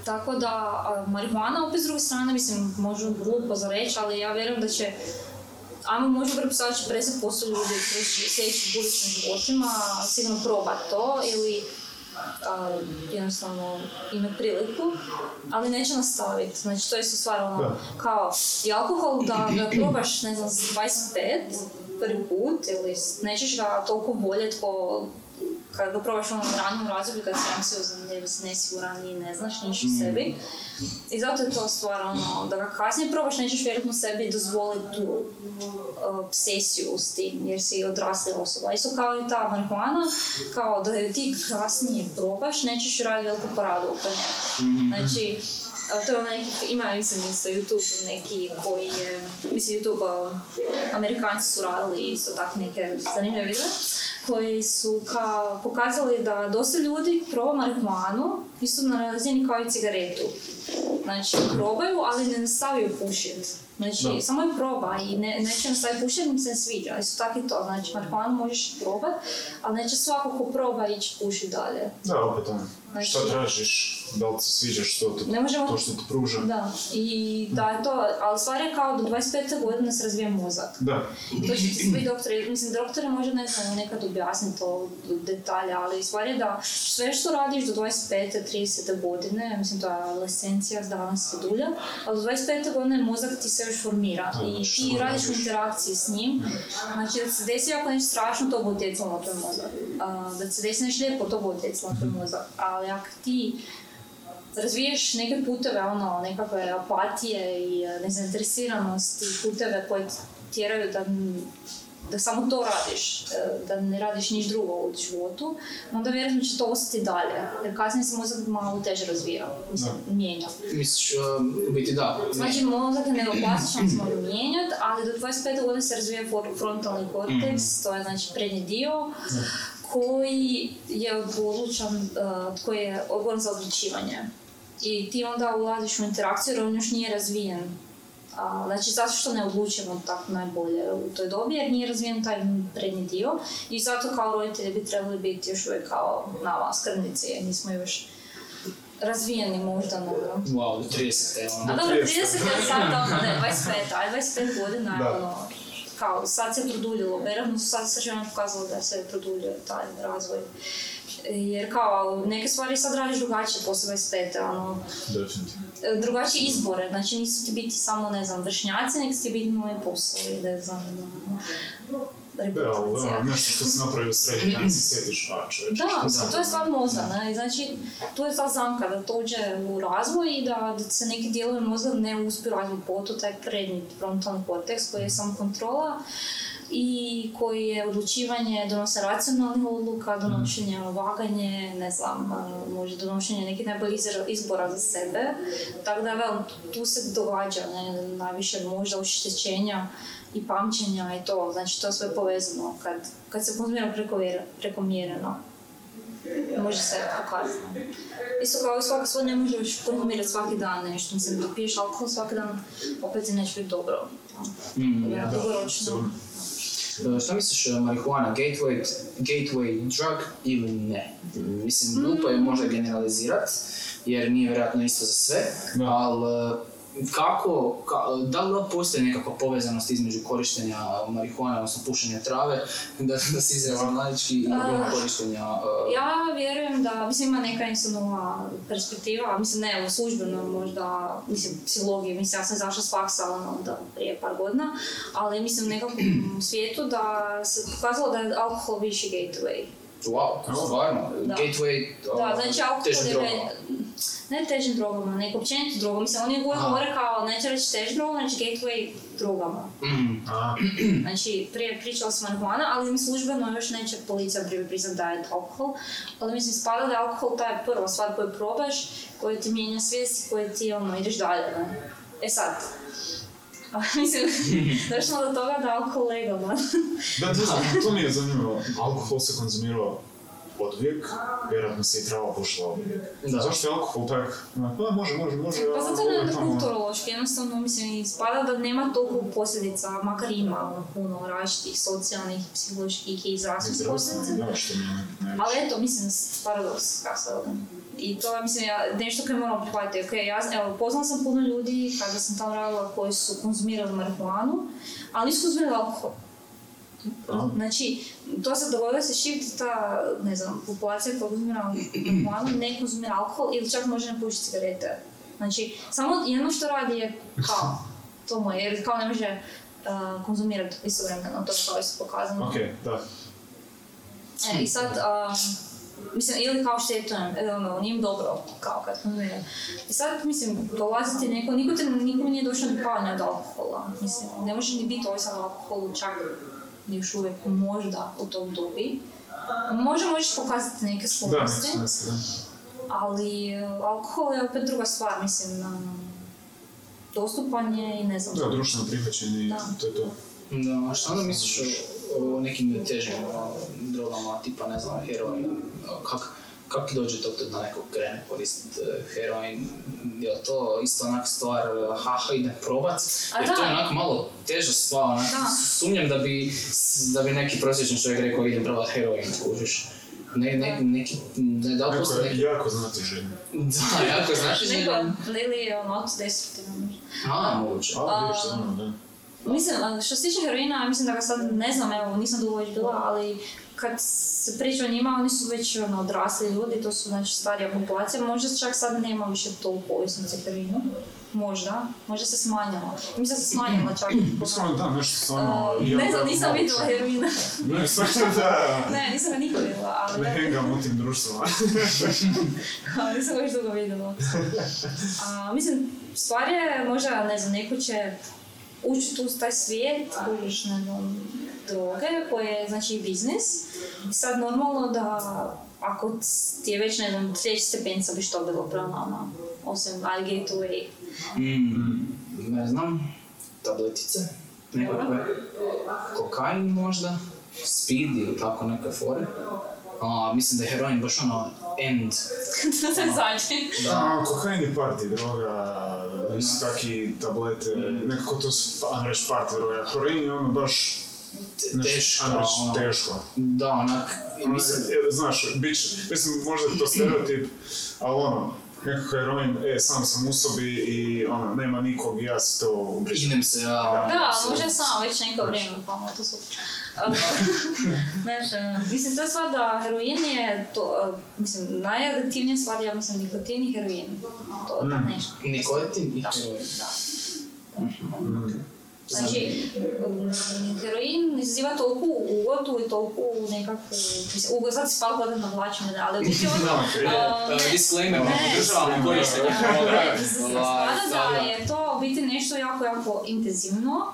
tako da, marihuana opet s druge strane, mislim, možu glupo za reći, ali ja vjerujem da će Ajmo možda pretpostaviti će 50% ljudi kroz sljedećim budućim životima sigurno probati to ili a, jednostavno imati priliku, ali neće nastaviti. Znači, to je stvar ono, kao i alkohol da ga probaš, ne znam, s 25 prvi put ili nećeš ga toliko voljeti ko kad ga probaš u onom ranijom razdoblju kad si anksiozan, ne- nesiguran i ne znaš ništa o sebi. I zato je to stvar, ono, da ga kasnije probaš, nećeš vjerojatno sebi dozvoliti tu uh, obsesiju s tim, jer si odrasla osoba. Isto kao i ta marihuana, kao da je ti kasnije probaš, nećeš raditi veliku paradu oko nje. Znači, a to je ono neki, ima mislim isto YouTube neki koji je, mislim YouTube, Amerikanci su radili isto tako neke zanimljive videe koji su kao pokazali da dosta ljudi proba marihuanu isto na razini kao i cigaretu. Znači, probaju, ali ne nastavaju pušiti. Znači, Da. samo je proba i ne, neće nastaviti pušiti, im se ne sviđa. Isto tako i to, znači, marihuanu možeš probat, ali neće svako ko proba ići pušiti dalje. Da, opet ono, Znači- šta tražiš, da li se sviđa što te, Ne možemo- to što ti pruža. Da, i da je to, ali stvar je kao do 25. godine se razvija mozak. Da. To će ti svi doktori, mislim, doktori možda ne znam nekad objasniti to detalje, ali stvar je da sve što radiš do 25. 30. godine, mislim to je adolescencija, zdravna se dulja, ali do 25. godine mozak ti se još formira i ti radiš u interakciji s njim, znači da se desi ako nešto strašno, to bude utjecalo na tvoj mozak. Da se desi nešto lijepo, to bude utjecalo na tvoj mozak, ali ako ti razviješ neke puteve, ono, nekakve apatije i e, nezainteresiranosti, puteve koje tjeraju da, da samo to radiš, e, da ne radiš niš drugo u životu, onda vjerojatno će to ostati dalje, jer kasnije se mozak malo teže razvija, mislim, mijenja. Misliš, um, u biti da. Znači, mozak je neuroplastičan, se može mijenjati, ali do 25. godine se razvija frontalni korteks, to je znači prednji dio, koji je odlučan, uh, koji je odgovoran za odlučivanje. I ti onda ulaziš u interakciju jer on još nije razvijen. A, znači, zato što ne odlučujemo tako najbolje u toj dobi, jer nije razvijen taj prednji dio. I zato kao roditelji bi trebali biti još uvijek kao nama skrbnici, jer nismo još razvijeni možda na Wow, do 30. ono. a dobro, 30. 30 je sad ono, ne, 25, aj 25 godina Da. ono, kao sad se produljilo, vjerojatno su sad istraživanja pokazalo da se produljuje taj razvoj. Jer kao, neke stvari sad radiš drugačije poslije 25, ono, Definitivno. Drugačije izbore, znači nisu ti biti samo, ne znam, vršnjaci, nego ti biti novi poslovi, ne znam, Da, ono, nešto što si napravio srednji dan se sjetiš, a Da, sam to je stvar mozga, ne? Znači, tu je ta zamka da to uđe u razvoj i da, da se neki dijelovi mozga ne uspiju razviti pogotovo taj prednji frontalni korteks koji je samo kontrola i koji je odlučivanje, donose racionalnih odluka, donošenje vaganje, ne znam, može donošenje nekih najboljih izbora za sebe. Tako da, velim, tu se događa ne, najviše možda oštećenja i pamćenja i to, znači to je sve povezano kad, kad se konzumira prekomjereno može se pokazati. Isto kao i svaka svoj ne možeš konzumirati svaki dan nešto, mislim da piješ alkohol svaki dan, opet ti neće biti dobro. Mm, Ja, da, Šta misliš, e, marihuana gateway, gateway drug ili ne? Mislim, glupo je možda generalizirat, jer nije vjerojatno isto za sve, ali kako, ka- da li postoji nekakva povezanost između korištenja marihuane, odnosno pušenja trave, da, da se laički, i A, korištenja... e, Ja vjerujem da, mislim ima neka isto nova perspektiva, mislim ne u službeno možda, mislim psihologije, mislim ja sam zašla s faksa ono, da, prije par godina, ali mislim u nekakvom svijetu da se pokazalo da je alkohol viši gateway. Wow, stvarno, Da. gateway Da, uh, znači alkohol težim je ne težim drogama, nego općenito drogama. Mislim, oni uvijek Aha. govore kao, neće reći težim drogama, znači gateway drogama. Mm, A, Znači, prije pričala sam marihuana, ali mi službeno još neće policija prije priznat da je alkohol. Ali mislim, spada da je alkohol ta je prva stvar koju probaš, koja ti mijenja svijest i koja ti, ono, ideš dalje, ne? E sad, a, mislim, došli smo do toga da alkohol legalan. da, to, znam, to mi je zanimljivo. Alkohol se konzumirao od uvijek, vjerojatno se i trava pušila od uvijek. Da. Zašto je alkohol tak, pa može, može, može, Pa zato ali je to tamo- kulturološki, jednostavno mislim ispada da nema toliko posljedica, makar ima ono, puno različitih socijalnih, psiholoških i zdravstvenih posljedica. da, što mi je najviše. Ali eto, mislim, paradoks, kako se. I to je, mislim, ja, nešto koje moram prihvatiti. Ok, ja, evo, poznala sam puno ljudi kada sam tamo radila koji su konzumirali marihuanu, ali nisu konzumirali alkohol. Znači, to se dogodilo se shift ta, ne znam, populacija koja konzumira marihuanu ne konzumira alkohol ili čak može ne pušiti cigarete. Znači, samo jedno što radi je kao, to mu je, jer kao ne može uh, konzumirati istovremeno, to je kao isto pokazano. Ok, da. E, I sad, um, mislim, ili kao štetujem, e, ono, nije im dobro, kao kad konzumira. I sad, mislim, dolaziti neko, niko te, niko nije došao do paljenja od alkohola. Mislim, ne može ni biti ovisan o alkoholu, čak još uvijek možda u tom dobi. Možda možeš pokazati neke Da, sklonosti, ali alkohol je opet druga stvar, mislim, um, dostupan je i ne znam. Da, društveno prihvaćeni, Da. to je to. Da, a šta onda misliš o, o nekim težim o, drogama, tipa, ne znam, heroin, kak, kak dođe to da neko krene koristiti e, heroin, je li to isto onak stvar, ha, ha, idem probat, jer da. to je onak malo teža stvar, onak, Da. sumnjam da bi, da bi neki prosječan čovjek rekao idem probat heroin, kužiš. Ne, ne, neki, ne, da Neko postoji je neki... jako znati želj. Da, jako znaš Neko, željan. ili je ono, destruktivno. A, moguće. A, vidiš, da. Mislim, što se tiče heroina, mislim da ga sad ne znam, evo, nisam dugo već bila, ali kad se priča o njima, oni su već ono, odrasli ljudi, to su znači starija populacija, možda čak sad nema više toliko ovisnici heroinu. Možda, možda se smanjilo. Mislim da se smanjilo čak. Stvarno, da, nešto stvarno... Uh, ne znam, nisam vidjela heroina. Ne, stvarno da. ne, nisam ga nikad vidjela, ali Ne hengam u tim društvima. nisam ga još dugo vidjela. A, mislim, stvar je, možda, ne znam, neko će ući tu u taj svijet, kužiš, ne znam, droge, koje je, znači, biznis. I sad normalno da, ako ti je već, ne znam, treći stepenca bi što bilo prema nama, osim I get away. Mm, ne znam, tabletice, nekakve, kokain možda, speed ili tako neke fore. A, mislim da je heroin baš ono end. to se zadnje. Da, kokain je party droga, taki tablete, nekako to su, ajmo reći, party droga. Heroin je ono baš, ajmo reći, ono. teško. Da, onak, i Ono, mislim, Znaš, bit će, mislim, možda je to stereotip, ali ono, nekako heroin, e, sam sam u sobi i ono, nema nikog, ja se to ubrižem. idem se ja... Da, se- može sam već neko vrijeme, pa ono, to su... Znaš, e, mislim, to je stvar da heroin je, to, e, mislim, najadiktivnija stvar, ja mislim, nikotin i heroin. To je tak nešto. Nikotin i heroin. Znači, mm, heroin izaziva toliko ugodu i toliko nekakvu, ugodu, sad si spalo kod na vlačinu, ali u biti ono, um, Disclaimer, podržavamo korištenje. Ovaj, Spada da je to u biti nešto jako, jako intenzivno,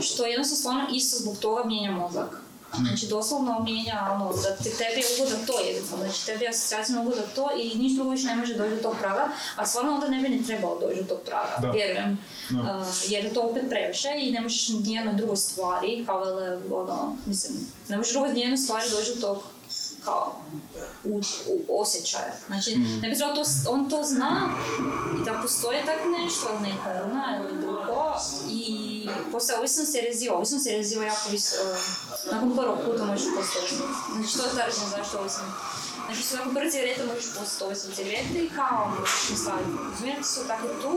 što jednostavno stvarno isto zbog toga mijenja mozak. Znači doslovno mijenja ono, da te, tebi je ugoda to jednostavno, znači tebi je asocijacijno ugoda to i ništa drugo više ne može doći do tog praga, a stvarno onda ne bi ni trebalo doći do tog praga, Da. vjerujem. Da. Uh, jer je to opet previše i ne možeš ni jednoj drugoj stvari, kao vele, ono, mislim, ne možeš drugoj ni jednoj stvari doći do tog kao u, u osjećaje. Znači, ne bi trebalo to, on to zna i da postoji tak nešto, ali ne zna ili drugo. I postoje ovisnost je reziva. Ovisnost je reziva jako vis, uh, nakon prvog puta možeš postati ovisnost. Znači, to je ta razina zašto ovisno. Znači, su nakon prve cigarete možeš postati ovisno cigarete i kao možeš nastaviti konzumirati su tako tu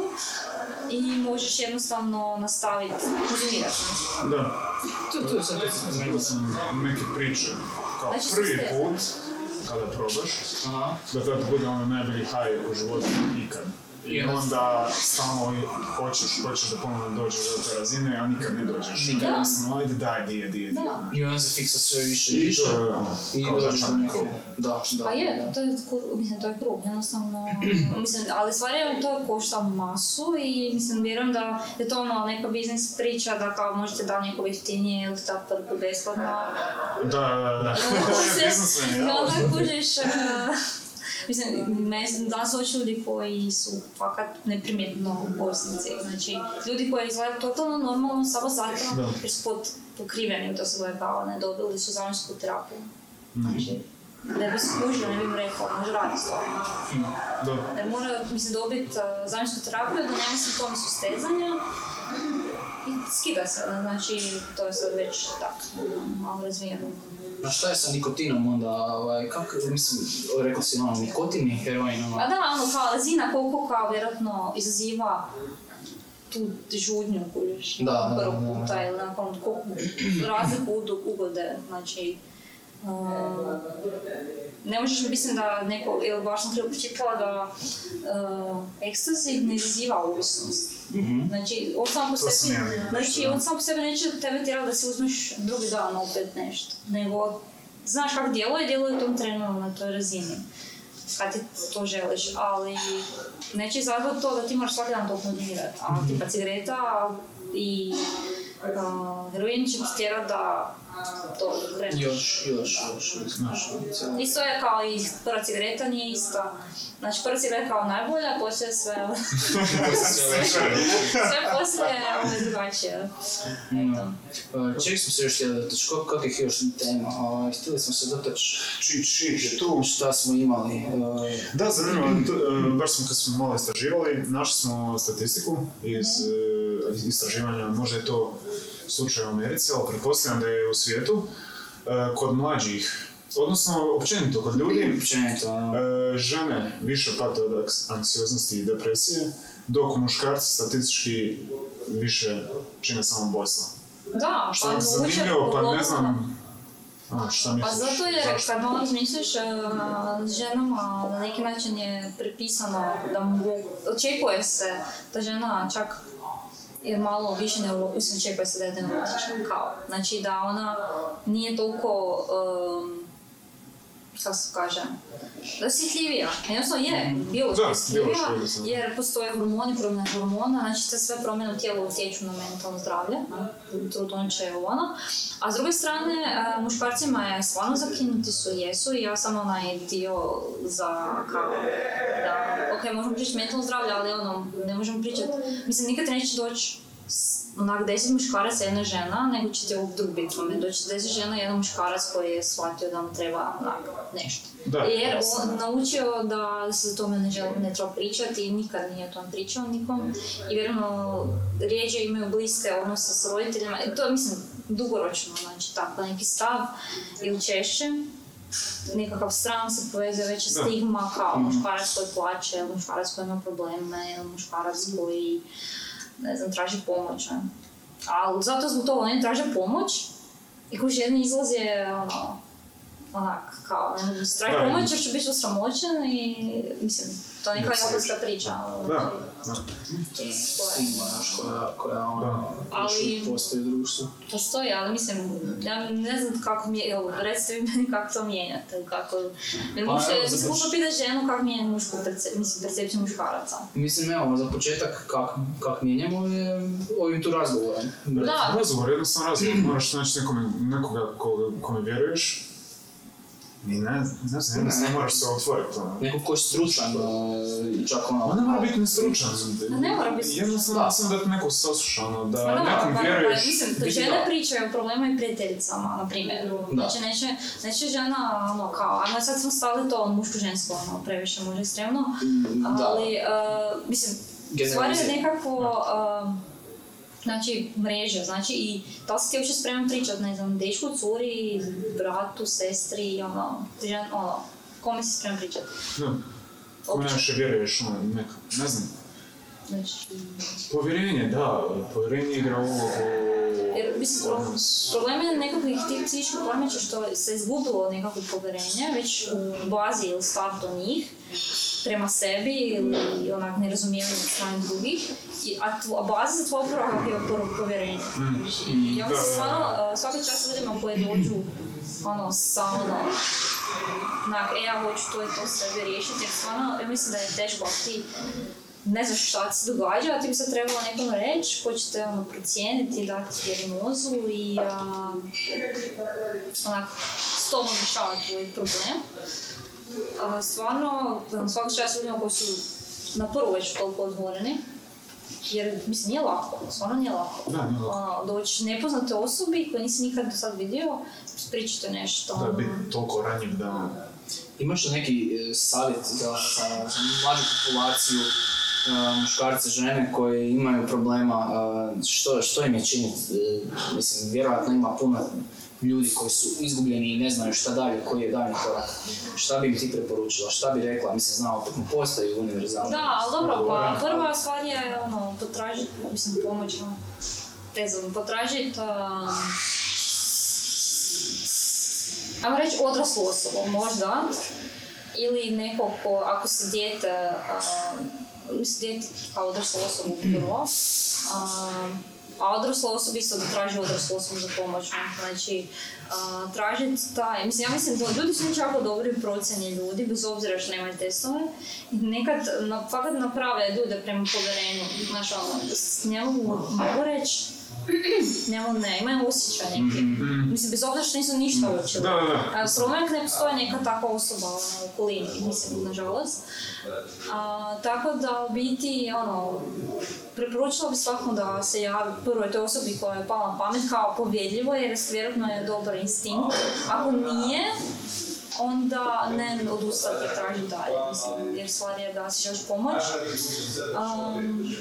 i možeš jednostavno nastaviti konzumirati. Da, Tu, tu je sad Znao sam neke priče, kao Znači, prvi ste- put kada probaš, Aha. da tad bude ono najbolji high u životu ikad. I Yes. onda stalno hoćeš, hoćeš da ponovno dođeš do te razine, a nikad ne dođeš. Nikad. Da. Samo, ajde daj, dije, dije, dije. Da. I onda se fiksa sve više i I više. to je ono, I kao dođeš do krug. Da, da. Pa je, to je, kur- mislim, to je krug, jednostavno, mislim, ali stvar je, to košta masu i mislim, vjerujem da je to ono neka biznis priča da kao možete da neko jeftinije ili da prvu besplatno. Da, da, da. Biznismen, I ja. onda kužiš, eh, mislim, me, danas su ljudi koji su fakat neprimjetno ovisnici, znači ljudi koji izgledaju totalno normalno samo zato Da. jer su pod pokriveni, to se zove kao ne dobili su zamjensku terapiju. Znači, ne bi skužio, ne bi im rekao, može raditi stvarno. Da. Da mora, mislim, dobiti uh, zamjensku terapiju, da nema simptome sustezanja i skida se, znači, to je sad već tak, malo razvijeno. A šta je sa nikotinom onda, ovaj, kako, mislim, rekao si ono, nikotin i heroin, ono, Pa da, ono, kao razina koliko kao vjerojatno izaziva tu žudnju kužiš. Da, da, prvo da, da. puta ili nakon ko- razliku od ugode, znači uh, ne možeš, mislim da neko, ili baš sam treba pročitala da uh, ekstazi ne izaziva ovisnost. Znači, on sam po To sebi, ja znači, on sam po sebi neće tebe tjerati da si uzmeš drugi dan opet nešto, nego znaš kako djeluje, djeluje u tom trenu na toj razini kad ti to želiš, ali neće izazvati to da ti moraš svaki dan to konzumirati. A tipa cigareta i uh, heroin će ti tjerat da to kreneš. Još, još, još, još, cijelo. Isto je kao i prva cigareta nije ista. Znači prva cigareta kao najbolja, a poslije sve, sve poslije je ovaj, drugačije. Eto. Uh, Čeg smo se još htjeli dotaći, kakvih još tema? Htjeli smo se dotaći čit je tu. šta smo imali. Uh, Da, zanimljivo, to, e, baš smo kad smo malo istraživali, našli smo statistiku iz e, istraživanja, možda je to slučaj u Americi, ali pretpostavljam da je u svijetu, e, kod mlađih, odnosno općenito kod ljudi, općenito, ono, e, žene više pate od anksioznosti i depresije, dok muškarci statistički više čine samobojstva. Da, Što pa je zanimljivo, pa ne znam, a, šta Pa misliš? zato jer zašto? kad malo razmisliš, e, ženama na neki način je pripisano da mogu, očekuje se da žena čak je malo više neurotična, mislim očekuje se da je neurotična, kao. Znači da ona nije toliko, um, kako se kaže, da je osjetljivija. Jednostavno je, biološki Da, osjetljivija, jer postoje hormoni, promjene hormona, znači te sve promjene u tijelu utječu na mentalno zdravlje, ne, trudnoće je ono. A s druge strane, e, muškarcima je stvarno zakinuti su, jesu i ja sam onaj dio za kao da, ok, možemo pričati mentalno zdravlje, ali ono, ne možemo pričati, mislim, nikad neće doći onak deset muškaraca i jedna žena, nego će ti ovog drug biti moment. Doći deset žena i jedan muškarac koji je shvatio da mu treba onak, nešto. Da, Jer jasno. on naučio da se o tome ne, želi, ne treba pričati i nikad nije o tom pričao nikom. I vjerojatno rijeđe imaju bliske odnose s roditeljima. I to je, mislim, dugoročno, znači tako neki stav ili češće. Nekakav stran se povezuje veća stigma kao muškarac koji plaće, ili muškarac koji ima probleme, ili muškarac koji, ne znam, traži pomoć. ne. Ali zato zbog toga oni traže pomoć i koji jedni je ono, onak, kao, ne mogu strah Da, pomoć jer će biti osramoćen i, mislim, to je neka japanska priča. ali- Da, da. to je stigma, znaš, koja, koja ono, još Ali- postoji u društvu. Postoji, ali mislim, ja ne znam kako mi evo, recite vi meni kako to mijenjate, kako, Pa, evo, mislim, započ- možda pitati ženu kako mijenja mušku perce, mislim, percepciju muškaraca. Mislim, evo, za početak, kak, kak mijenjamo je ovim tu razgovorom. Da, Razgovor, jednostavno razgovor, moraš naći nekome, nekoga ko- kome vjeruješ i ne, ne znam, jednostavno Ne. moraš se otvoriti. ono. Neko ko je stručan, e, čak ono... On ne mora biti ni stručan. A ne mora biti stručan. Jednostavno da. sam da te neko sasluša, ono, da Pa da, nekom pa, pa, vjeruješ. mislim, to žene da. pričaju o problemima i prijateljicama, na primjer. Da. Znači, neće, neće žena, ono, kao, ajmo sad smo stali to, ono, muško-žensko, ono, previše možda ekstremno, Da. ali, uh, mislim, stvar je nekako, uh, znači, mreža, znači, i li si ti uopće spreman pričat, ne znam, dečku, curi, bratu, sestri, ono, žen, ono, kome si spreman pričat? Da. Kome Uopće. najviše vjeruješ, ono, neka, ne znam. Znači, Povjerenje, da, povjerenje igra ulogu. Jer, mislim, pro- odnos. problem je nekakvih tih psihičkih poremeća što se izgubilo nekakvo povjerenje već u bazi ili startu njih prema sebi ili onak nerazumijevanje od strane drugih, a, tvo, a baza za tvoj oporavak je po- povjerenje. I, I Da, da, stvarno, da. svaki čas ljudima koji dođu ono, sa ono, onak, e, ja hoću to i to sebi riješiti, jer stvarno, ja mislim da je teško ti ne znaš šta se događa, a ti bi sad trebalo nekom reći ko će te ono procijeniti, dati dijagnozu i a, onak, s tobom rješavati tvoj problem. A, stvarno, svaki čas ljudima koji su na prvu već toliko otvoreni, jer mislim nije lako, stvarno nije lako. Da, nije lako. Ono, doći nepoznate osobi koje nisi nikad do sad vidio, pričate nešto. Da, ono, biti toliko ranjiv da... ono, Imaš li neki e, savjet za, za, za mlađu populaciju, e, muškarce, žene koji imaju problema, e, što, što im je činiti? Mislim, vjerojatno ima puno ljudi koji su izgubljeni i ne znaju šta dalje, koji je daljnji korak. Šta bi im ti preporučila, šta bi rekla, mislim, znao, postoji univerzalno. Da, ali dobro, pa prva stvar je ono, potražiti, mislim, pomoć, ono, ne znam, potražiti, um, ajmo reći odraslu osobu, možda, ili nekog ko, ako se dijete, um, mislim, dijete kao odraslu osobu prvo, um, a odrasla osoba isto da traži odraslu osobu za pomoć. Znači, uh, tražiti taj, mislim, ja mislim da ljudi su jako dobri u procjeni ljudi, bez obzira što nemaju testove. I nekad, na, fakat naprave ljude prema povjerenju. Znaš, ono, s njemu mogu reći, njemu ne, imaju osjećaj neki. Mislim, bez obzira što nisu ništa učili. Da, da, da. A problem je ne postoji neka takva osoba ono, u okolini, mislim, nažalost. A, tako da, u biti, ono, preporučila bi svakom da se javi prvoj toj osobi koja je pala na pamet kao povjedljivo jer vjerojatno je dobar instinkt. Ako nije, onda ne odustati traži dalje, mislim, jer stvar je da si želiš pomoć. Um,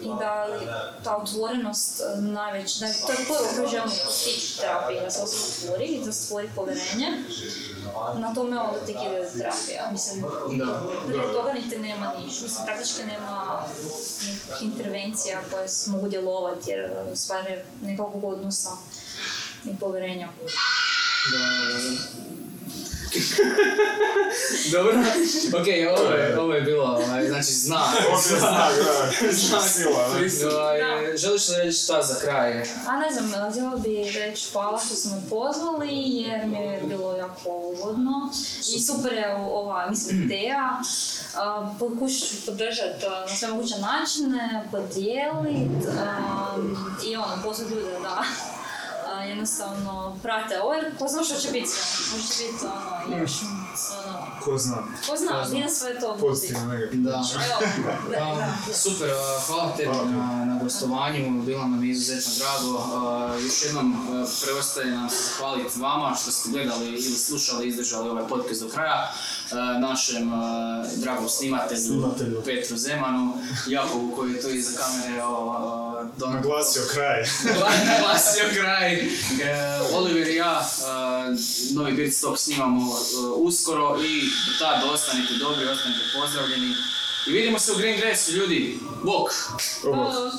I da ta otvorenost eh, najveć, da to je prvo koje želimo postići terapiji, da se osoba otvori i da stvori povjerenje. Na tome onda tek ide terapija, mislim, prije toga niti nema ništa, mislim, praktički nema nekih intervencija koje mogu djelovati jer eh, stvar je nekakvog odnosa i povjerenja. Da, da, da. Dobro, ok, ovo je, ovo je bilo, ovaj, znači znak. Ovdje je znak, da, sila, da. Ovaj, želiš li reći šta za kraj? A ne znam, htjela bi reći hvala što smo me pozvali jer mi je bilo jako ugodno i super je ova, mislim, ideja. A, Pokušat ću podržati na sve moguće načine, podijelit a, i ono, pozvat ljude da jednostavno prate. Ovo jer ko zna što će biti može biti ono, još, ono, Ko zna, ko zna, nas sve to pozitivno, negativno. Da. Evo, super, hvala tebi na, na gostovanju, bilo nam je izuzetno drago. Još jednom preostaje nam se zahvaliti vama što ste gledali ili slušali, izdržali ovaj podcast do kraja. Našem dragom snimatelju, Snimatelju. Petru Zemanu, Jakovu koji je tu iza kamere don- Naglasio kraj. naglasio kraj. E, Oliver i ja novi Beat Stop snimamo e, uskoro i do tada ostanite dobri, ostanite pozdravljeni. I vidimo se u Green Dressu, ljudi. Bok! Hvala.